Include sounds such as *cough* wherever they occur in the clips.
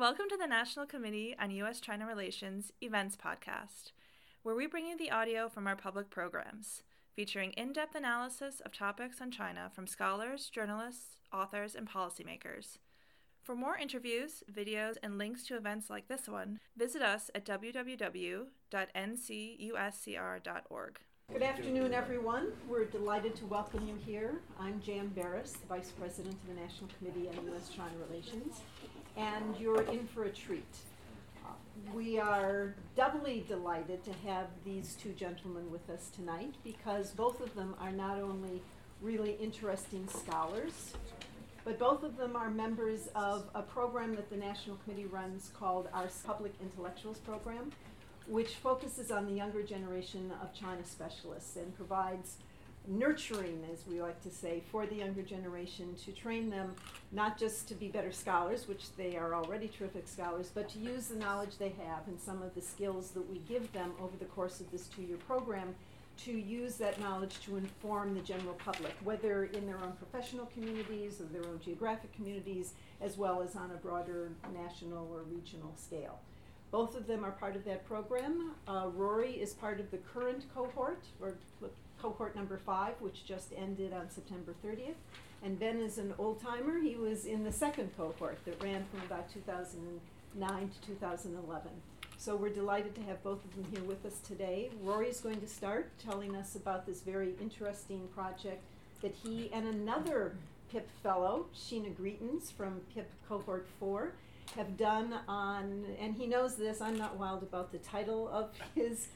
Welcome to the National Committee on U.S. China Relations Events Podcast, where we bring you the audio from our public programs, featuring in depth analysis of topics on China from scholars, journalists, authors, and policymakers. For more interviews, videos, and links to events like this one, visit us at www.ncuscr.org. Good afternoon, everyone. We're delighted to welcome you here. I'm Jan Berris, the Vice President of the National Committee on U.S. China Relations and you're in for a treat. We are doubly delighted to have these two gentlemen with us tonight because both of them are not only really interesting scholars, but both of them are members of a program that the National Committee runs called our Public Intellectuals Program, which focuses on the younger generation of China specialists and provides nurturing, as we like to say, for the younger generation to train them not just to be better scholars, which they are already terrific scholars, but to use the knowledge they have and some of the skills that we give them over the course of this two year program to use that knowledge to inform the general public, whether in their own professional communities or their own geographic communities, as well as on a broader national or regional scale. Both of them are part of that program. Uh, Rory is part of the current cohort, or cohort number five, which just ended on September 30th. And Ben is an old timer. He was in the second cohort that ran from about 2009 to 2011. So we're delighted to have both of them here with us today. Rory is going to start telling us about this very interesting project that he and another PIP fellow, Sheena Greitens from PIP cohort 4, have done on, and he knows this, I'm not wild about the title of his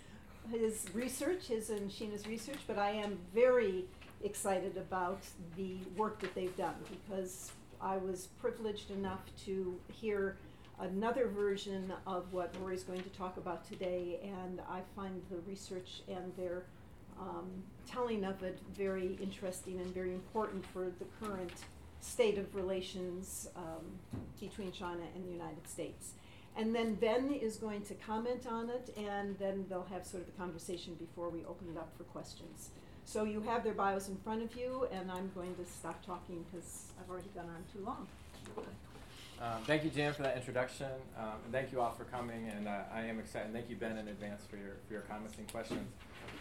his research, his and Sheena's research, but I am very excited about the work that they've done because I was privileged enough to hear another version of what Rory's going to talk about today, and I find the research and their um, telling of it very interesting and very important for the current state of relations um, between China and the United States. And then Ben is going to comment on it, and then they'll have sort of the conversation before we open it up for questions. So you have their bios in front of you, and I'm going to stop talking because I've already gone on too long. Um, thank you, Jan, for that introduction, um, and thank you all for coming. And uh, I am excited. Thank you, Ben, in advance for your for your comments and questions.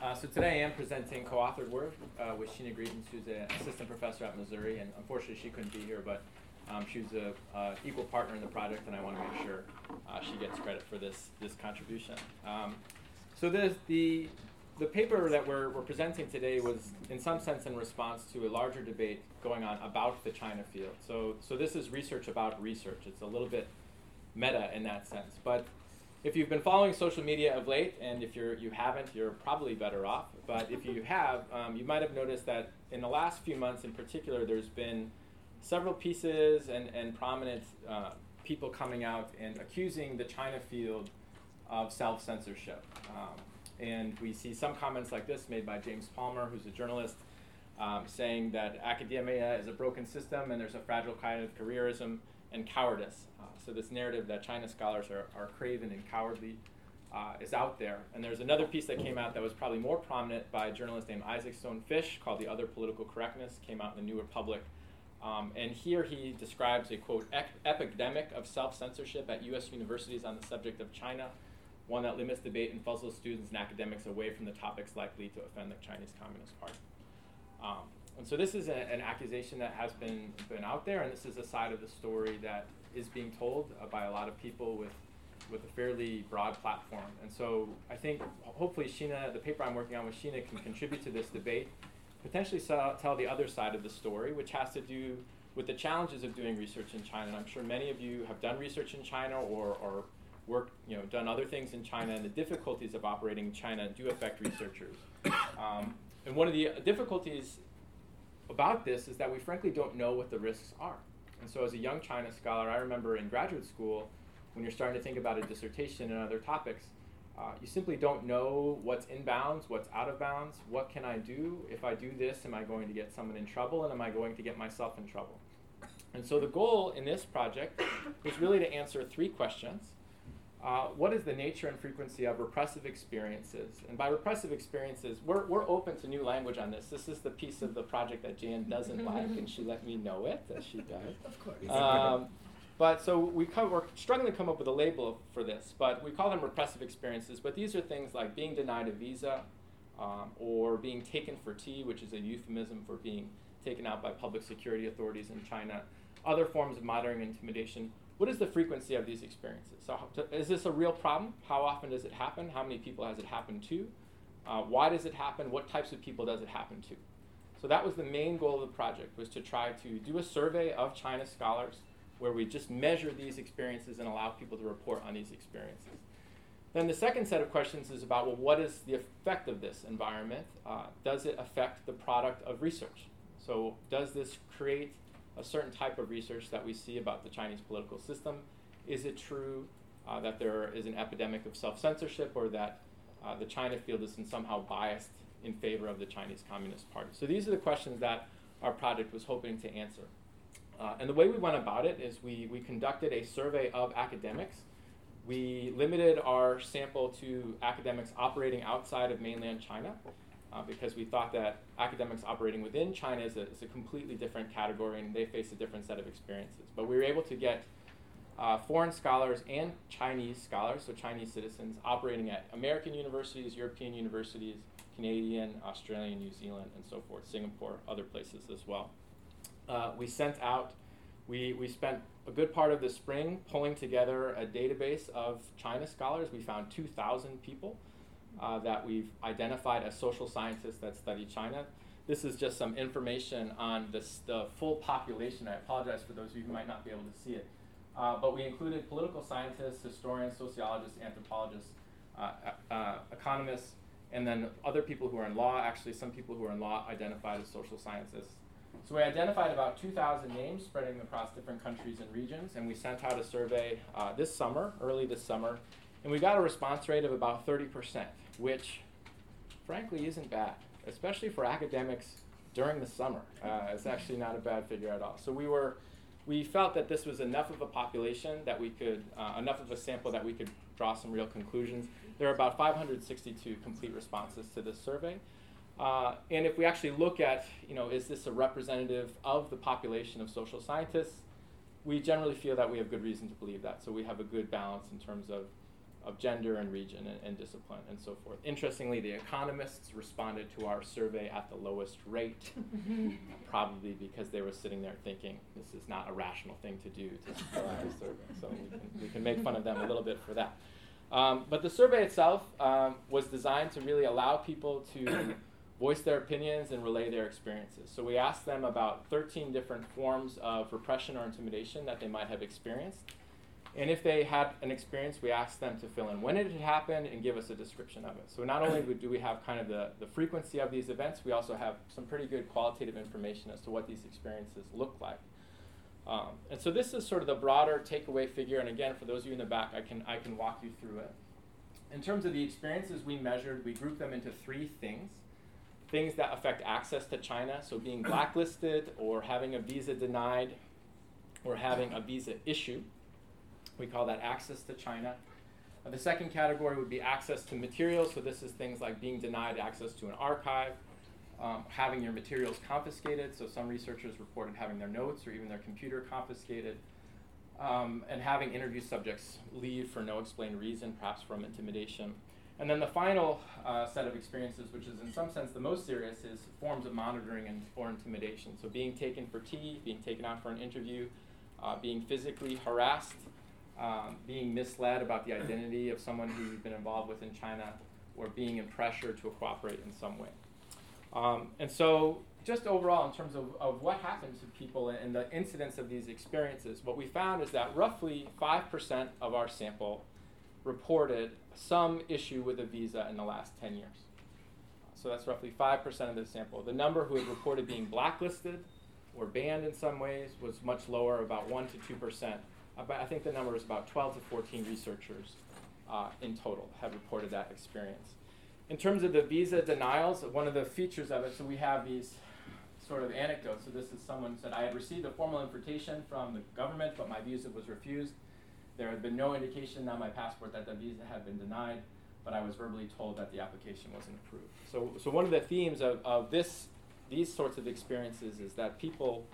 Uh, so today I am presenting co-authored work uh, with Sheena Greitens, who's an assistant professor at Missouri, and unfortunately she couldn't be here, but um, she's a uh, equal partner in the project, and I want to make sure uh, she gets credit for this this contribution. Um, so the the the paper that we're, we're presenting today was, in some sense, in response to a larger debate going on about the China field. So so this is research about research. It's a little bit meta in that sense, but if you've been following social media of late, and if you're you haven't, you're probably better off. But if you have, um, you might have noticed that in the last few months, in particular, there's been several pieces and, and prominent uh, people coming out and accusing the China field of self censorship. Um, and we see some comments like this made by James Palmer, who's a journalist, um, saying that academia is a broken system and there's a fragile kind of careerism and cowardice. Uh, so, this narrative that China scholars are, are craven and cowardly uh, is out there. And there's another piece that came out that was probably more prominent by a journalist named Isaac Stone Fish called The Other Political Correctness, came out in the New Republic um, and here he describes a quote epidemic of self censorship at U.S. universities on the subject of China, one that limits debate and fuzzles students and academics away from the topics likely to offend the Chinese Communist Party. Um, and so this is a, an accusation that has been, been out there, and this is a side of the story that is being told uh, by a lot of people with, with a fairly broad platform. And so I think hopefully Sheena, the paper I'm working on with Sheena, can contribute to this debate potentially tell the other side of the story, which has to do with the challenges of doing research in China. And I'm sure many of you have done research in China or, or you know, done other things in China, and the difficulties of operating in China do affect researchers. Um, and one of the difficulties about this is that we frankly don't know what the risks are. And so, as a young China scholar, I remember in graduate school, when you're starting to think about a dissertation and other topics, uh, you simply don't know what's in bounds, what's out of bounds. What can I do? If I do this, am I going to get someone in trouble and am I going to get myself in trouble? And so the goal in this project *coughs* was really to answer three questions. Uh, what is the nature and frequency of repressive experiences? And by repressive experiences, we're, we're open to new language on this. This is the piece of the project that Jan doesn't *laughs* like, and she let me know it, that she does. Of course. *laughs* Um, But so we come, we're struggling to come up with a label for this, but we call them repressive experiences. But these are things like being denied a visa, um, or being taken for tea, which is a euphemism for being taken out by public security authorities in China, other forms of monitoring intimidation. What is the frequency of these experiences? So, is this a real problem? How often does it happen? How many people has it happened to? Uh, why does it happen? What types of people does it happen to? So that was the main goal of the project, was to try to do a survey of China scholars where we just measure these experiences and allow people to report on these experiences. Then the second set of questions is about, well, what is the effect of this environment? Uh, does it affect the product of research? So does this create a certain type of research that we see about the Chinese political system? Is it true uh, that there is an epidemic of self-censorship or that uh, the China field is somehow biased in favor of the Chinese Communist Party. So these are the questions that our project was hoping to answer. Uh, and the way we went about it is we, we conducted a survey of academics. We limited our sample to academics operating outside of mainland China uh, because we thought that academics operating within China is a, is a completely different category and they face a different set of experiences. But we were able to get uh, foreign scholars and Chinese scholars, so Chinese citizens, operating at American universities, European universities, Canadian, Australian, New Zealand, and so forth, Singapore, other places as well. Uh, we sent out, we, we spent a good part of the spring pulling together a database of China scholars. We found 2,000 people uh, that we've identified as social scientists that study China. This is just some information on this, the full population. I apologize for those of you who might not be able to see it. Uh, but we included political scientists, historians, sociologists, anthropologists, uh, uh, economists, and then other people who are in law. Actually, some people who are in law identified as social scientists. So we identified about 2,000 names spreading across different countries and regions, and we sent out a survey uh, this summer, early this summer, and we got a response rate of about 30%, which frankly isn't bad, especially for academics during the summer. Uh, it's actually not a bad figure at all. So we were we felt that this was enough of a population that we could, uh, enough of a sample that we could draw some real conclusions. There are about 562 complete responses to this survey. Uh, and if we actually look at, you know, is this a representative of the population of social scientists, we generally feel that we have good reason to believe that. So we have a good balance in terms of of gender and region and, and, discipline and so forth. Interestingly, the economists responded to our survey at the lowest rate, *laughs* probably because they were sitting there thinking this is not a rational thing to do to fill out a *laughs* survey. So we can, we can make fun of them a little bit for that. Um, but the survey itself um, was designed to really allow people to voice their opinions and relay their experiences. So we asked them about 13 different forms of repression or intimidation that they might have experienced. And if they had an experience, we asked them to fill in when it had happened and give us a description of it. So not only do we have kind of the, the frequency of these events, we also have some pretty good qualitative information as to what these experiences look like. Um, and so this is sort of the broader takeaway figure. And again, for those of you in the back, I can, I can walk you through it. In terms of the experiences we measured, we grouped them into three things. Things that affect access to China, so being *clears throat* blacklisted or having a visa denied or having a visa issue. We call that access to China. Uh, the second category would be access to materials. So this is things like being denied access to an archive, um, having your materials confiscated. So some researchers reported having their notes or even their computer confiscated, um, and having interview subjects leave for no explained reason, perhaps from intimidation. And then the final uh, set of experiences, which is in some sense the most serious, is forms of monitoring and or intimidation. So being taken for tea, being taken out for an interview, uh, being physically harassed, um, being misled about the identity of someone who you've been involved with in China, or being in pressure to cooperate in some way. Um, and so, just overall, in terms of, of what happened to people and the incidence of these experiences, what we found is that roughly 5% of our sample reported some issue with a visa in the last 10 years. So that's roughly 5% of the sample. The number who had reported being blacklisted or banned in some ways was much lower, about 1 to 2% about, I think the number is about 12 to 14 researchers uh, in total have reported that experience. In terms of the visa denials, one of the features of it, so we have these sort of anecdotes. So this is someone who said, I had received a formal invitation from the government, but my visa was refused. There had been no indication on my passport that the visa had been denied, but I was verbally told that the application wasn't approved. So, so one of the themes of, of this, these sorts of experiences is that people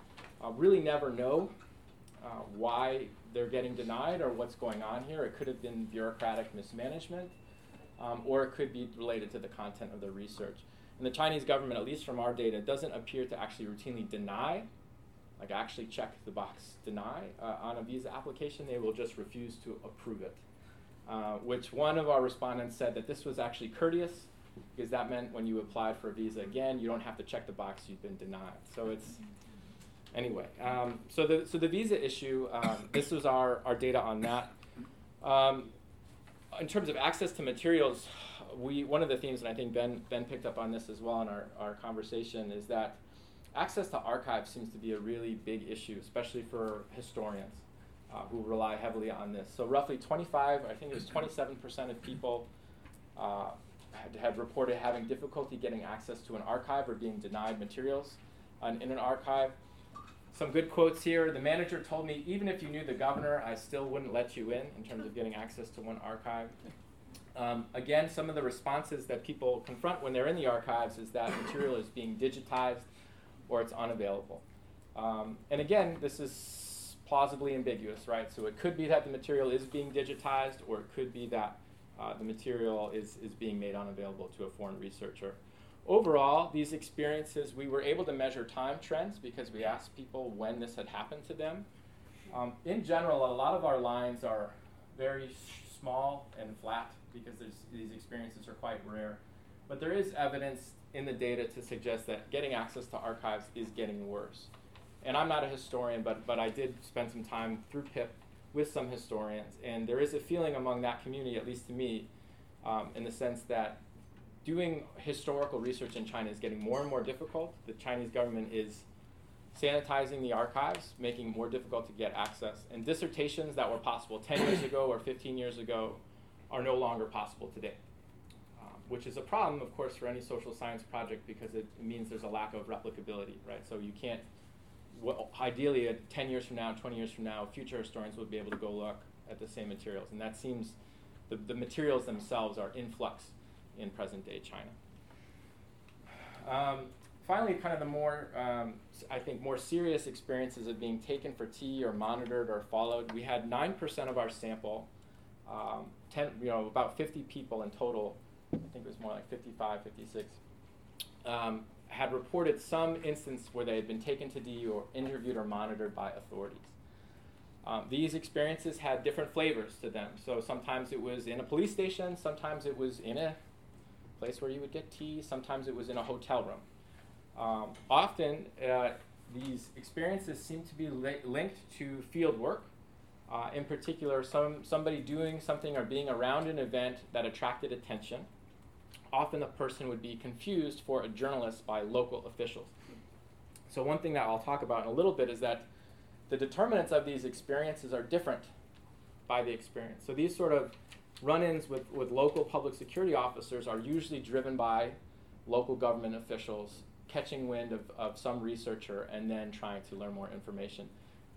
uh, really never know uh, why they're getting denied or what's going on here. It could have been bureaucratic mismanagement, um, or it could be related to the content of the research. And the Chinese government, at least from our data, doesn't appear to actually routinely deny, like actually check the box deny uh, on a visa application. They will just refuse to approve it. Uh, which one of our respondents said that this was actually courteous because that meant when you applied for a visa again, you don't have to check the box you've been denied. So it's anyway. Um, so the so the visa issue. Um, this was our our data on that. Um, in terms of access to materials, we one of the themes, and I think Ben Ben picked up on this as well in our, our conversation, is that access to archives seems to be a really big issue, especially for historians uh, who rely heavily on this. So roughly 25, I think it was 27% of people uh, had, had reported having difficulty getting access to an archive or being denied materials on, in an archive. Some good quotes here. The manager told me, even if you knew the governor, I still wouldn't let you in in terms of getting access to one archive. Um, again, some of the responses that people confront when they're in the archives is that material is being digitized or it's unavailable. Um, and again, this is plausibly ambiguous, right? So it could be that the material is being digitized, or it could be that uh, the material is, is being made unavailable to a foreign researcher. Overall, these experiences, we were able to measure time trends because we asked people when this had happened to them. Um, in general, a lot of our lines are very small and flat because these experiences are quite rare. But there is evidence in the data to suggest that getting access to archives is getting worse. And I'm not a historian, but, but I did spend some time through PIP with some historians, and there is a feeling among that community, at least to me, um, in the sense that doing historical research in China is getting more and more difficult. The Chinese government is sanitizing the archives, making it more difficult to get access. And dissertations that were possible 10 years ago or 15 years ago are no longer possible today, um, which is a problem, of course, for any social science project because it, means there's a lack of replicability, right? So you can't, well, ideally, uh, 10 years from now, 20 years from now, future historians would be able to go look at the same materials. And that seems, the, the materials themselves are in flux in present day China. Um, finally, kind of the more, um, I think, more serious experiences of being taken for tea or monitored or followed. We had 9% of our sample um, 10, you know, about 50 people in total, I think it was more like 55, 56, um, had reported some instance where they had been taken to D or interviewed or monitored by authorities. Um, these experiences had different flavors to them. So sometimes it was in a police station, sometimes it was in a place where you would get tea, sometimes it was in a hotel room. Um, often, uh, these experiences seem to be li- linked to field work uh, in particular, some, somebody doing something or being around an event that attracted attention. Often the person would be confused for a journalist by local officials. So, one thing that I'll talk about in a little bit is that the determinants of these experiences are different by the experience. So, these sort of run ins with, with local public security officers are usually driven by local government officials catching wind of, of some researcher and then trying to learn more information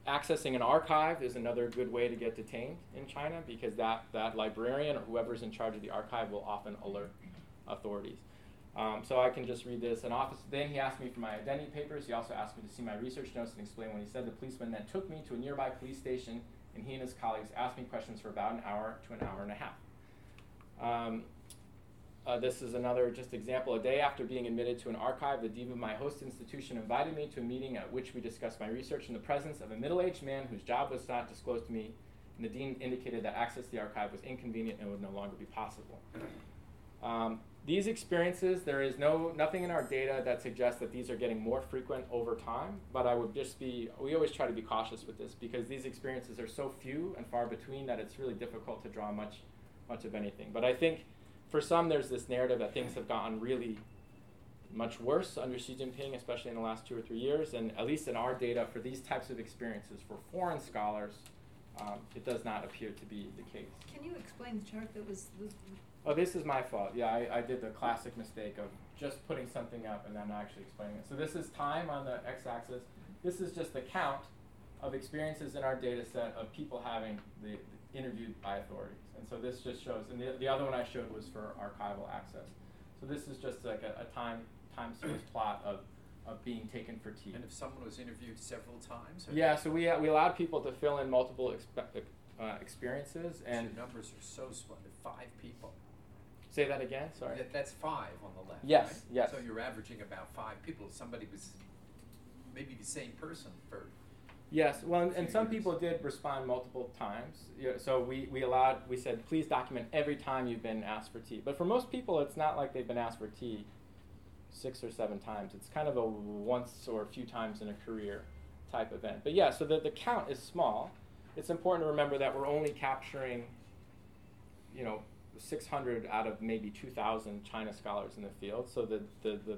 accessing an archive is another good way to get detained in China because that, that librarian or whoever's in charge of the archive will often alert authorities. Um, so I can just read this. An office. Then he asked me for my identity papers. He also asked me to see my research notes and explain what he said. The policeman then took me to a nearby police station, and he and his colleagues asked me questions for about an hour to an hour and a half. Um, uh, this is another just example. A day after being admitted to an archive, the dean of my host institution invited me to a meeting at which we discussed my research in the presence of a middle-aged man whose job was not disclosed to me, and the dean indicated that access to the archive was inconvenient and would no longer be possible. Um, these experiences, there is no nothing in our data that suggests that these are getting more frequent over time. But I would just be, we always try to be cautious with this because these experiences are so few and far between that it's really difficult to draw much, much of anything. But I think for some, there's this narrative that things have gotten really much worse under Xi Jinping, especially in the last two or three years. And at least in our data, for these types of experiences, for foreign scholars, um, it does not appear to be the case. Can you explain the chart that was? Oh, this is my fault. Yeah, I, I did the classic mistake of just putting something up and then not actually explaining it. So this is time on the x-axis. This is just the count of experiences in our data set of people having the, the interviewed by authorities. And so this just shows, and the, the other one I showed was for archival access. So this is just like a, a time time series *clears throat* plot of of being taken for tea. And if someone was interviewed several times? Yeah, so we, we allowed people to fill in multiple expe- uh, experiences So and Your numbers are so splendid, five people. Say that again. Sorry. That- That's five on the left, Yes, right? yes. So you're averaging about five people. Somebody was maybe the same person for, Yes, well, and, and some years. people did respond multiple times. So we, we allowed, we said, please document every time you've been asked for tea. But for most people, it's not like they've been asked for tea six or seven times. It's kind of a once or a few times in a career type event. But yeah, so the, the count is small. It's important to remember that we're only capturing, you know, 600 out of maybe 2,000 China scholars in the field. So the, the, the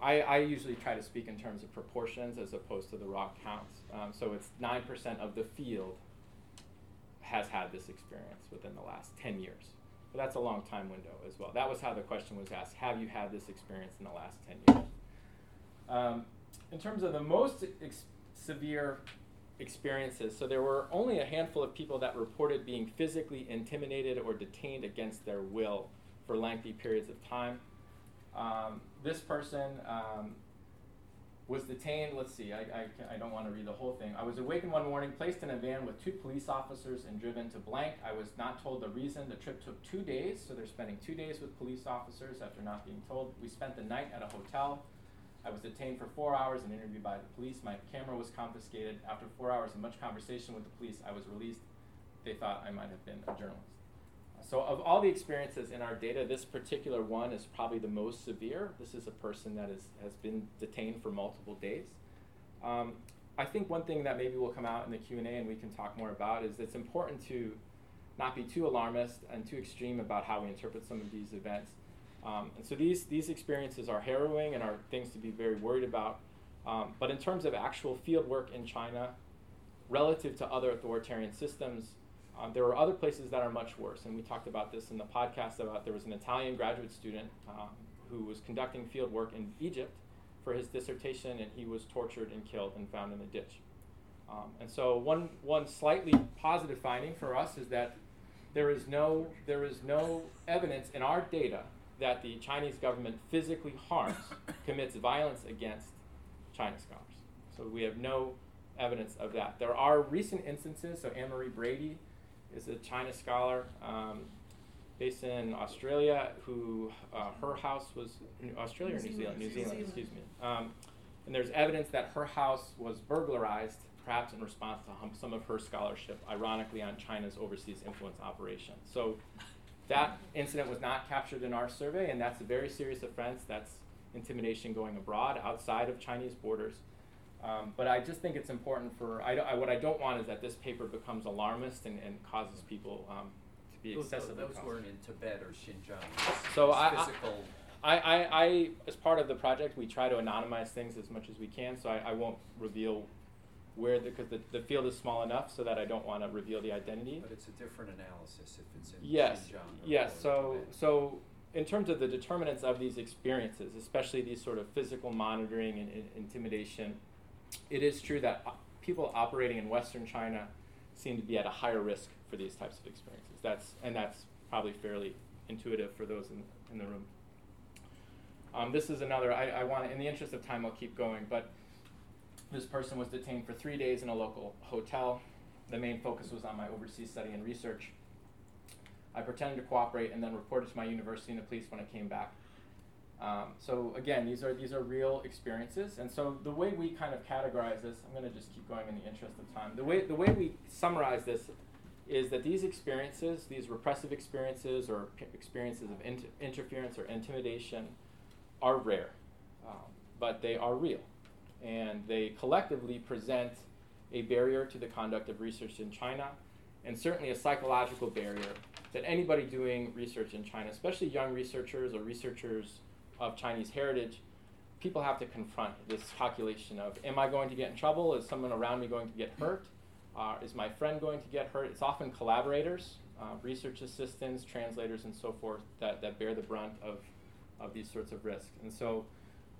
I, I usually try to speak in terms of proportions as opposed to the raw counts. Um, so it's 9% of the field has had this experience within the last 10 years. But that's a long time window as well. That was how the question was asked Have you had this experience in the last 10 years? Um, in terms of the most ex- severe experiences, so there were only a handful of people that reported being physically intimidated or detained against their will for lengthy periods of time. Um, this person um, was detained. Let's see, I, I, I don't want to read the whole thing. I was awakened one morning, placed in a van with two police officers, and driven to blank. I was not told the reason. The trip took two days, so they're spending two days with police officers after not being told. We spent the night at a hotel. I was detained for four hours and interviewed by the police. My camera was confiscated. After four hours and much conversation with the police, I was released. They thought I might have been a journalist. So, of all the experiences in our data, this particular one is probably the most severe. This is a person that is, has been detained for multiple days. Um, I think one thing that maybe will come out in the Q and A, and we can talk more about, is it's important to not be too alarmist and too extreme about how we interpret some of these events. Um, and so these these experiences are harrowing and are things to be very worried about. Um, but in terms of actual field work in China, relative to other authoritarian systems, um, there are other places that are much worse. And we talked about this in the podcast about there was an Italian graduate student um, who was conducting field work in Egypt for his dissertation, and he was tortured and killed and found in a ditch. Um, and so one one slightly positive finding for us is that there is no there is no evidence in our data that the Chinese government physically harms *laughs* commits violence against China scholars. So we have no evidence of that. There are recent instances. So Anne Marie Brady is a China scholar um, based in Australia who uh, her house was in Australia or New New Zealand? New Zealand. Zealand, Zealand. excuse me. Um, and there's evidence that her house was burglarized, perhaps in response to hum- some of her scholarship, ironically on China's overseas influence operation. So that incident was not captured in our survey, and that's a very serious offense. That's intimidation going abroad outside of Chinese borders. Um, but I just think it's important for I, I- what I don't want is that this paper becomes alarmist and, and causes people um, to be excessively. those cautious. weren't in Tibet or Xinjiang. So I- I, I, I, as part of the project, we try to anonymize things as much as we can. So I, I won't reveal where the because the, the field is small enough so that I don't want to reveal the identity. but it's a different analysis if it's in Yes, Xinjiang or yes. So, Tibet. so in terms of the determinants of these experiences, especially these sort of physical monitoring and, and intimidation, it is true that uh, people operating in Western China seem to be at a higher risk for these types of experiences. That's and that's probably fairly intuitive for those in, in the room. Um, this is another. I, I want, in the interest of time, I'll keep going, but this person was detained for three days in a local hotel. The main focus was on my overseas study and research. I pretended to cooperate and then reported to my university and the police when I came back. Um, so again, these are these are real experiences, and so the way we kind of categorize this, I'm going to just keep going in the interest of time. The way the way we summarize this is that these experiences, these repressive experiences or p- experiences of inter- interference or intimidation, are rare, um, but they are real, and they collectively present a barrier to the conduct of research in China, and certainly a psychological barrier that anybody doing research in China, especially young researchers or researchers of Chinese heritage, people have to confront this calculation of am I going to get in trouble? Is someone around me going to get hurt? Uh, is my friend going to get hurt? It's often collaborators, uh, research assistants, translators, and so forth that, that bear the brunt of, of these sorts of risks. And so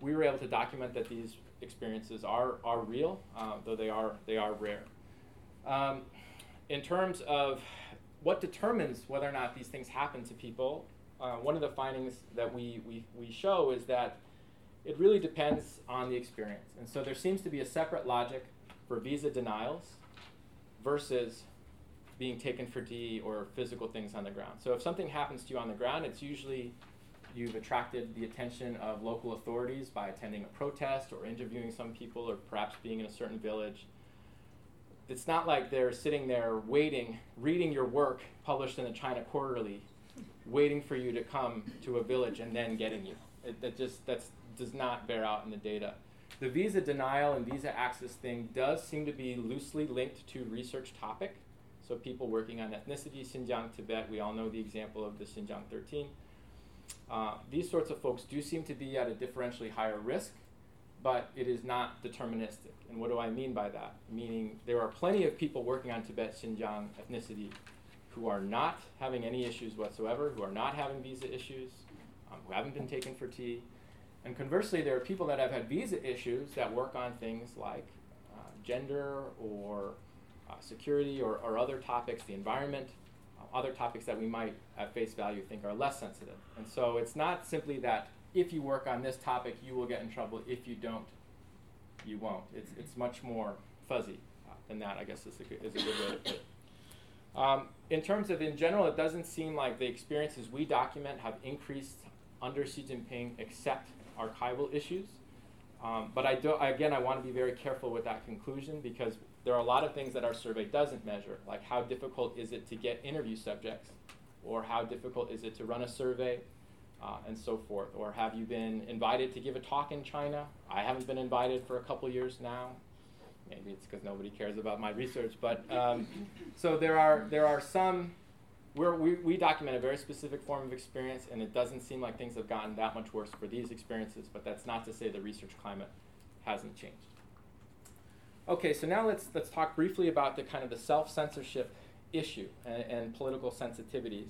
we were able to document that these experiences are, are real, uh, though they are, they are rare. Um, in terms of what determines whether or not these things happen to people, uh, one of the findings that we, we, we show is that it really depends on the experience. And so there seems to be a separate logic for visa denials versus being taken for D or physical things on the ground. So if something happens to you on the ground, it's usually you've attracted the attention of local authorities by attending a protest or interviewing some people or perhaps being in a certain village. It's not like they're sitting there waiting, reading your work published in the China Quarterly, waiting for you to come to a village and then getting you. It, that just that's, does not bear out in the data. The visa denial and visa access thing does seem to be loosely linked to research topic. So people working on ethnicity, Xinjiang, Tibet, we all know the example of the Xinjiang 13. Uh, these sorts of folks do seem to be at a differentially higher risk, but it is not deterministic. And what do I mean by that? Meaning there are plenty of people working on Tibet, Xinjiang ethnicity who are not having any issues whatsoever, who are not having visa issues, um, who haven't been taken for tea. And conversely, there are people that have had visa issues that work on things like uh, gender or uh, security or, or other topics, the environment, other topics that we might at face value think are less sensitive. And so it's not simply that if you work on this topic, you will get in trouble. If you don't, you won't. It's, it's much more fuzzy than that, I guess is a good, is a good way to put it. Um, in terms of in general, it doesn't seem like the experiences we document have increased under Xi Jinping except archival issues. Um, but I do, again, I want to be very careful with that conclusion because there are a lot of things that our survey doesn't measure, like how difficult is it to get interview subjects, or how difficult is it to run a survey, uh, and so forth. Or have you been invited to give a talk in China? I haven't been invited for a couple years now. Maybe it's because nobody cares about my research, but um, *laughs* so there are there are some. We're, we we document a very specific form of experience, and it doesn't seem like things have gotten that much worse for these experiences. But that's not to say the research climate hasn't changed. Okay, so now let's let's talk briefly about the kind of the self censorship issue and, and political sensitivities.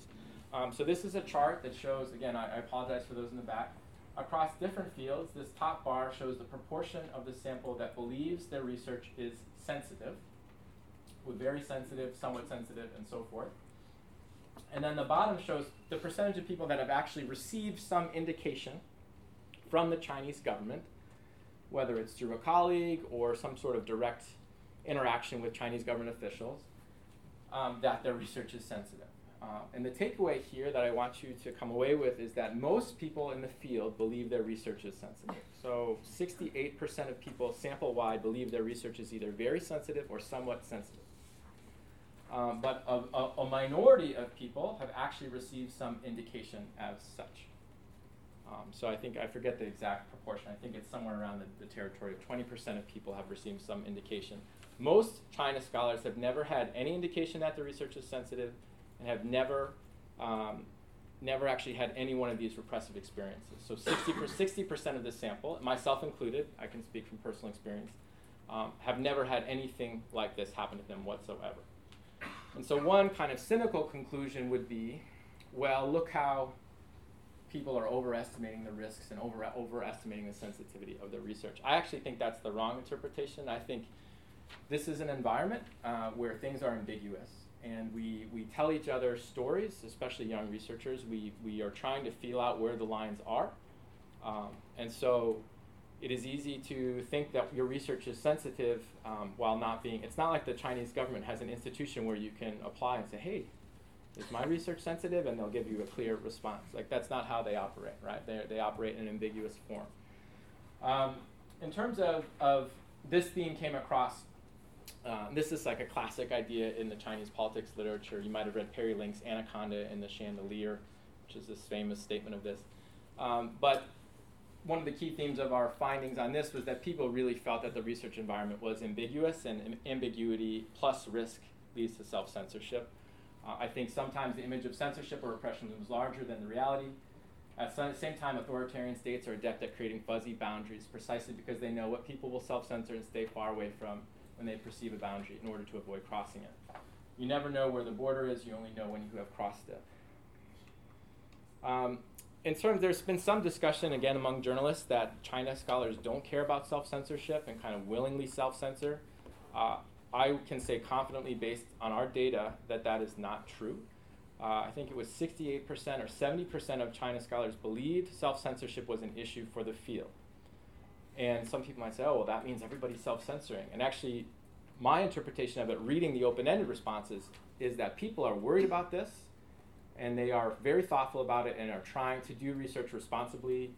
Um, so this is a chart that shows again. I, I apologize for those in the back across different fields, this top bar shows the proportion of the sample that believes their research is sensitive, with very sensitive, somewhat sensitive, and so forth. And then the bottom shows the percentage of people that have actually received some indication from the Chinese government, whether it's through a colleague or some sort of direct interaction with Chinese government officials, um, that their research is sensitive. Uh, and the takeaway here that I want you to come away with is that most people in the field believe their research is sensitive. So 68% of people sample wide believe their research is either very sensitive or somewhat sensitive. Um, but a, a, a, minority of people have actually received some indication as such. Um, so I think, I forget the exact proportion, I think it's somewhere around the, the territory of 20% of people have received some indication. Most China scholars have never had any indication that their research is sensitive and have never, um, never actually had any one of these repressive experiences. So 60 percent of the sample, myself included, I can speak from personal experience, um, have never had anything like this happen to them whatsoever. And so one kind of cynical conclusion would be, well, look how people are overestimating the risks and over, overestimating the sensitivity of the research. I actually think that's the wrong interpretation. I think this is an environment uh, where things are ambiguous and we, we tell each other stories, especially young researchers. We, we are trying to feel out where the lines are. Um, and so it is easy to think that your research is sensitive um, while not being, it's not like the Chinese government has an institution where you can apply and say, hey, is my research sensitive? And they'll give you a clear response. Like that's not how they operate, right? They, they operate in an ambiguous form. Um, in terms of, of this theme came across uh, this is like a classic idea in the Chinese politics literature. You might have read Perry Link's Anaconda in the Chandelier, which is this famous statement of this. Um, but one of the key themes of our findings on this was that people really felt that the research environment was ambiguous, and ambiguity plus risk leads to self censorship. Uh, I think sometimes the image of censorship or repression looms larger than the reality. At the same time, authoritarian states are adept at creating fuzzy boundaries precisely because they know what people will self censor and stay far away from when they perceive a boundary in order to avoid crossing it. You never know where the border is, you only know when you have crossed it. Um, in terms, there's been some discussion again among journalists that China scholars don't care about self censorship and kind of willingly self censor. Uh, I can say confidently, based on our data, that that is not true. Uh, I think it was 68% or 70% of China scholars believed self censorship was an issue for the field. And some people might say, oh, well, that means everybody's self censoring. And actually, my interpretation of it, reading the open ended responses, is that people are worried about this and they are very thoughtful about it and are trying to do research responsibly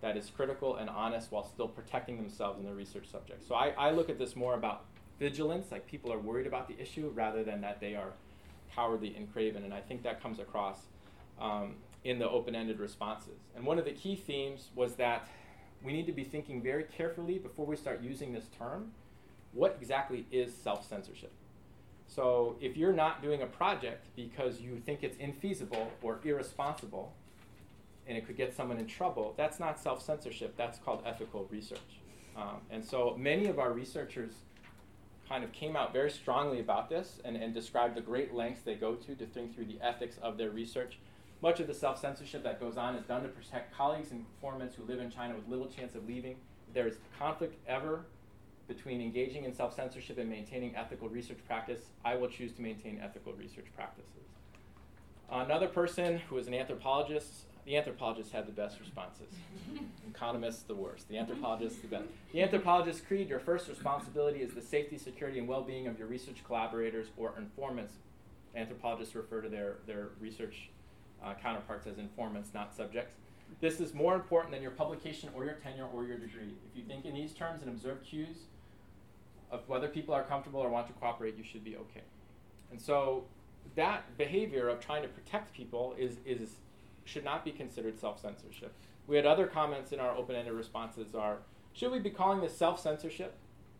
that is critical and honest while still protecting themselves and their research subjects. So I, I look at this more about vigilance, like people are worried about the issue rather than that they are cowardly and craven. And I think that comes across um, in the open ended responses. And one of the key themes was that we need to be thinking very carefully before we start using this term what exactly is self censorship? So if you're not doing a project because you think it's infeasible or irresponsible and it could get someone in trouble, that's not self censorship, that's called ethical research. Um, and so many of our researchers kind of came out very strongly about this and, and described the great lengths they go to to think through the ethics of their research. Much of the self censorship that goes on is done to protect colleagues and informants who live in China with little chance of leaving. If there's conflict ever between engaging in self censorship and maintaining ethical research practice, I will choose to maintain ethical research practices. Another person who is an anthropologist, the anthropologists had the best responses. Economists, the worst. The anthropologists, the best. The anthropologist creed your first responsibility is the safety, security, and well being of your research collaborators or informants. Anthropologists refer to their, their research uh, counterparts as informants, not subjects. This is more important than your publication or your tenure or your degree. If you think in these terms and observe cues, of whether people are comfortable or want to cooperate, you should be okay. And so that behavior of trying to protect people is, is should not be considered self-censorship. We had other comments in our open-ended responses are, should we be calling this self-censorship,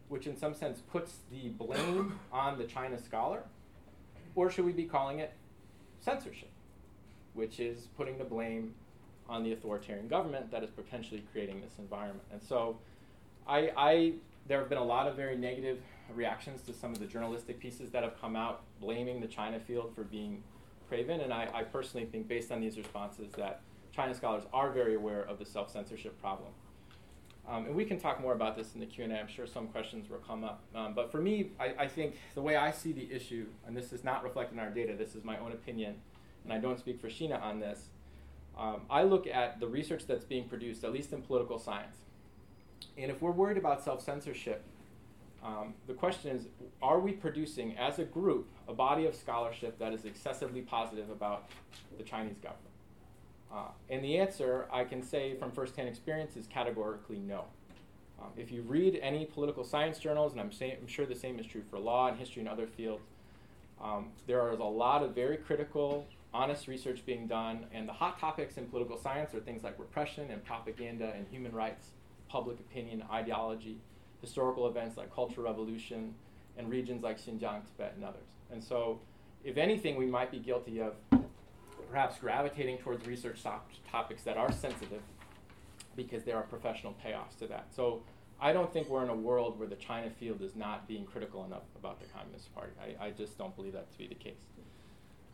which in some sense puts the blame *coughs* on the China scholar, or should we be calling it censorship, which is putting the blame on the authoritarian government that is potentially creating this environment? And so I, I there have been a lot of very negative reactions to some of the journalistic pieces that have come out blaming the China field for being craven. And I, I personally think, based on these responses, that China scholars are very aware of the self censorship problem. Um, and we can talk more about this in the Q&A. I'm sure some questions will come up. Um, but for me, I, I, think the way I see the issue, and this is not reflected in our data, this is my own opinion, and I don't speak for Sheena on this. Um, I look at the research that's being produced, at least in political science, and if we're worried about self censorship, um, the question is are we producing, as a group, a body of scholarship that is excessively positive about the Chinese government? Uh, and the answer, I can say from firsthand experience, is categorically no. Um, if you read any political science journals, and I'm, I'm, sure the same is true for law and history and other fields, um, there is a lot of very critical, honest research being done, and the hot topics in political science are things like repression and propaganda and human rights public opinion, ideology, historical events like Cultural Revolution, and regions like Xinjiang, Tibet, and others. And so, if anything, we might be guilty of perhaps gravitating towards research topics that are sensitive because there are professional payoffs to that. So, I don't think we're in a world where the China field is not being critical enough about the Communist Party. I, I just don't believe that to be the case.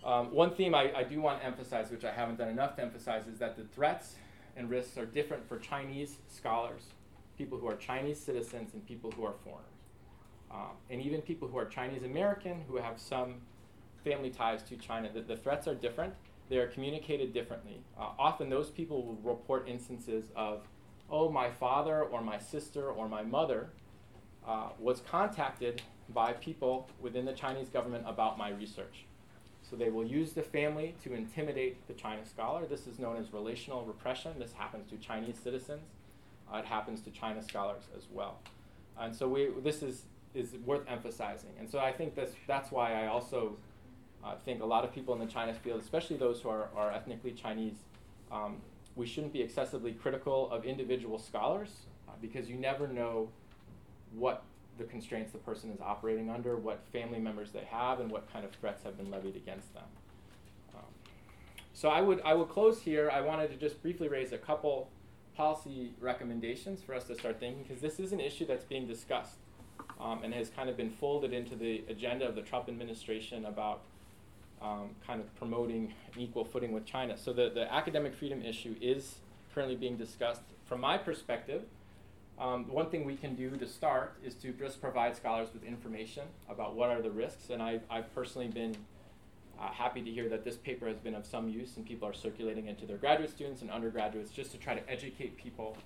Um, one theme I, I do want to emphasize, which I haven't done enough to emphasize, is that the threats and risks are different for Chinese scholars, people who are Chinese citizens, and people who are foreigners. Um, and even people who are Chinese American who have some family ties to China. The, the threats are different. They are communicated differently. Uh, often those people will report instances of, oh, my father or my sister or my mother uh, was contacted by people within the Chinese government about my research. So they will use the family to intimidate the China scholar. This is known as relational repression. This happens to Chinese citizens. Uh, it happens to China scholars as well. And so we, this is, is worth emphasizing. And so I think that's, that's why I also uh, think a lot of people in the China field, especially those who are, are ethnically Chinese, um, we shouldn't be excessively critical of individual scholars uh, because you never know what the constraints the person is operating under, what family members they have, and what kind of threats have been levied against them. Um, so I would I will close here. I wanted to just briefly raise a couple policy recommendations for us to start thinking because this is an issue that's being discussed um, and has kind of been folded into the agenda of the Trump administration about um, kind of promoting an equal footing with China. So the, the academic freedom issue is currently being discussed. From my perspective, um, one thing we can do to start is to just provide scholars with information about what are the risks. And I've, I've personally been uh, happy to hear that this paper has been of some use and people are circulating it to their graduate students and undergraduates just to try to educate people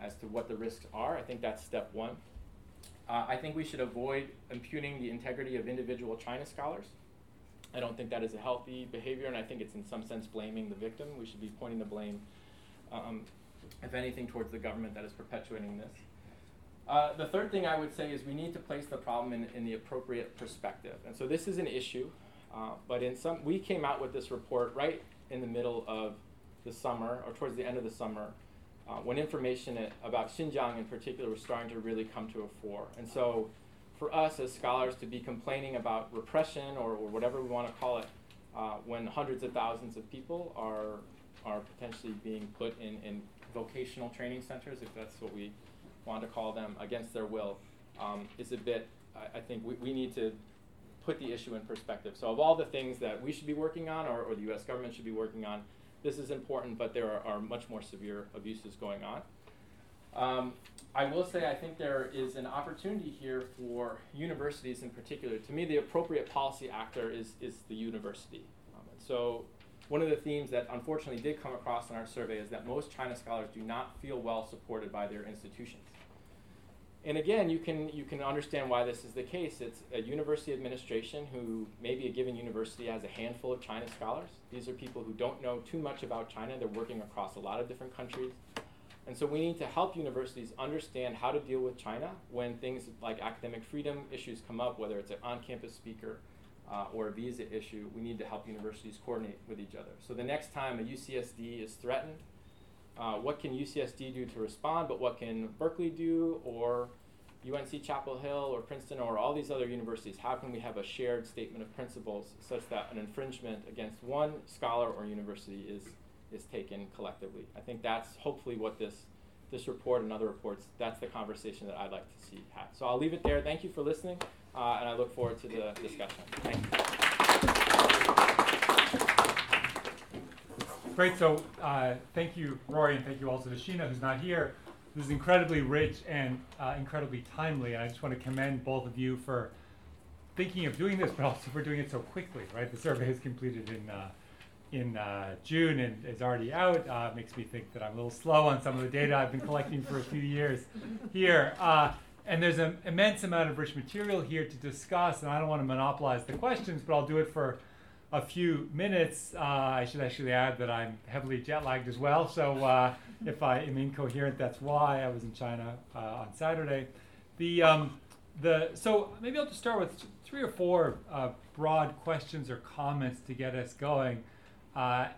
as to what the risks are. I think that's step one. Uh, I think we should avoid impugning the integrity of individual China scholars. I don't think that is a healthy behavior, and I think it's in some sense blaming the victim. We should be pointing the blame, um, if anything, towards the government that is perpetuating this. Uh, the third thing I would say is we need to place the problem in, in the appropriate perspective. And so this is an issue, uh, but in some, we came out with this report right in the middle of the summer, or towards the end of the summer, uh, when information about Xinjiang in particular was starting to really come to a fore. And so for us as scholars to be complaining about repression or, or whatever we want to call it, uh, when hundreds of thousands of people are, are potentially being put in, in vocational training centers, if that's what we want to call them, against their will, um, is a bit, I, I think we, we need to put the issue in perspective. So, of all the things that we should be working on or, or the US government should be working on, this is important, but there are, are much more severe abuses going on. Um, I will say I think there is an opportunity here for universities in particular. To me, the appropriate policy actor is, is the university. Um, so one of the themes that unfortunately did come across in our survey is that most China scholars do not feel well supported by their institutions. And again, you can, you can understand why this is the case. It's a university administration who, maybe a given university has a handful of China scholars. These are people who don't know too much about China. They're working across a lot of different countries. And so we need to help universities understand how to deal with China when things like academic freedom issues come up, whether it's an on campus speaker uh, or a visa issue. We need to help universities coordinate with each other. So the next time a UCSD is threatened, uh, what can UCSD do to respond, but what can Berkeley do or UNC Chapel Hill or Princeton or all these other universities? How can we have a shared statement of principles such that an infringement against one scholar or university is, is taken collectively? I think that's hopefully what this, this report and other reports, that's the conversation that I'd like to see had. So I'll leave it there. Thank you for listening, uh, and I look forward to the discussion. Thank you. Great. So uh, thank you, Rory, and thank you also to Sheena, who's not here. This is incredibly rich and uh, incredibly timely. And I just want to commend both of you for thinking of doing this, but also for doing it so quickly. Right, the survey is completed in uh, in uh, June and is already out. Uh, makes me think that I'm a little slow on some of the data I've been collecting for a few years here. Uh, and there's an immense amount of rich material here to discuss, and I don't want to monopolize the questions, but I'll do it for a few minutes. Uh, I should actually add that I'm heavily jet lagged as well. So uh, *laughs* if I am incoherent, that's why I was in China uh, on Saturday. The um, the so maybe I'll just start with three or four uh, broad questions or comments to get us going. Uh,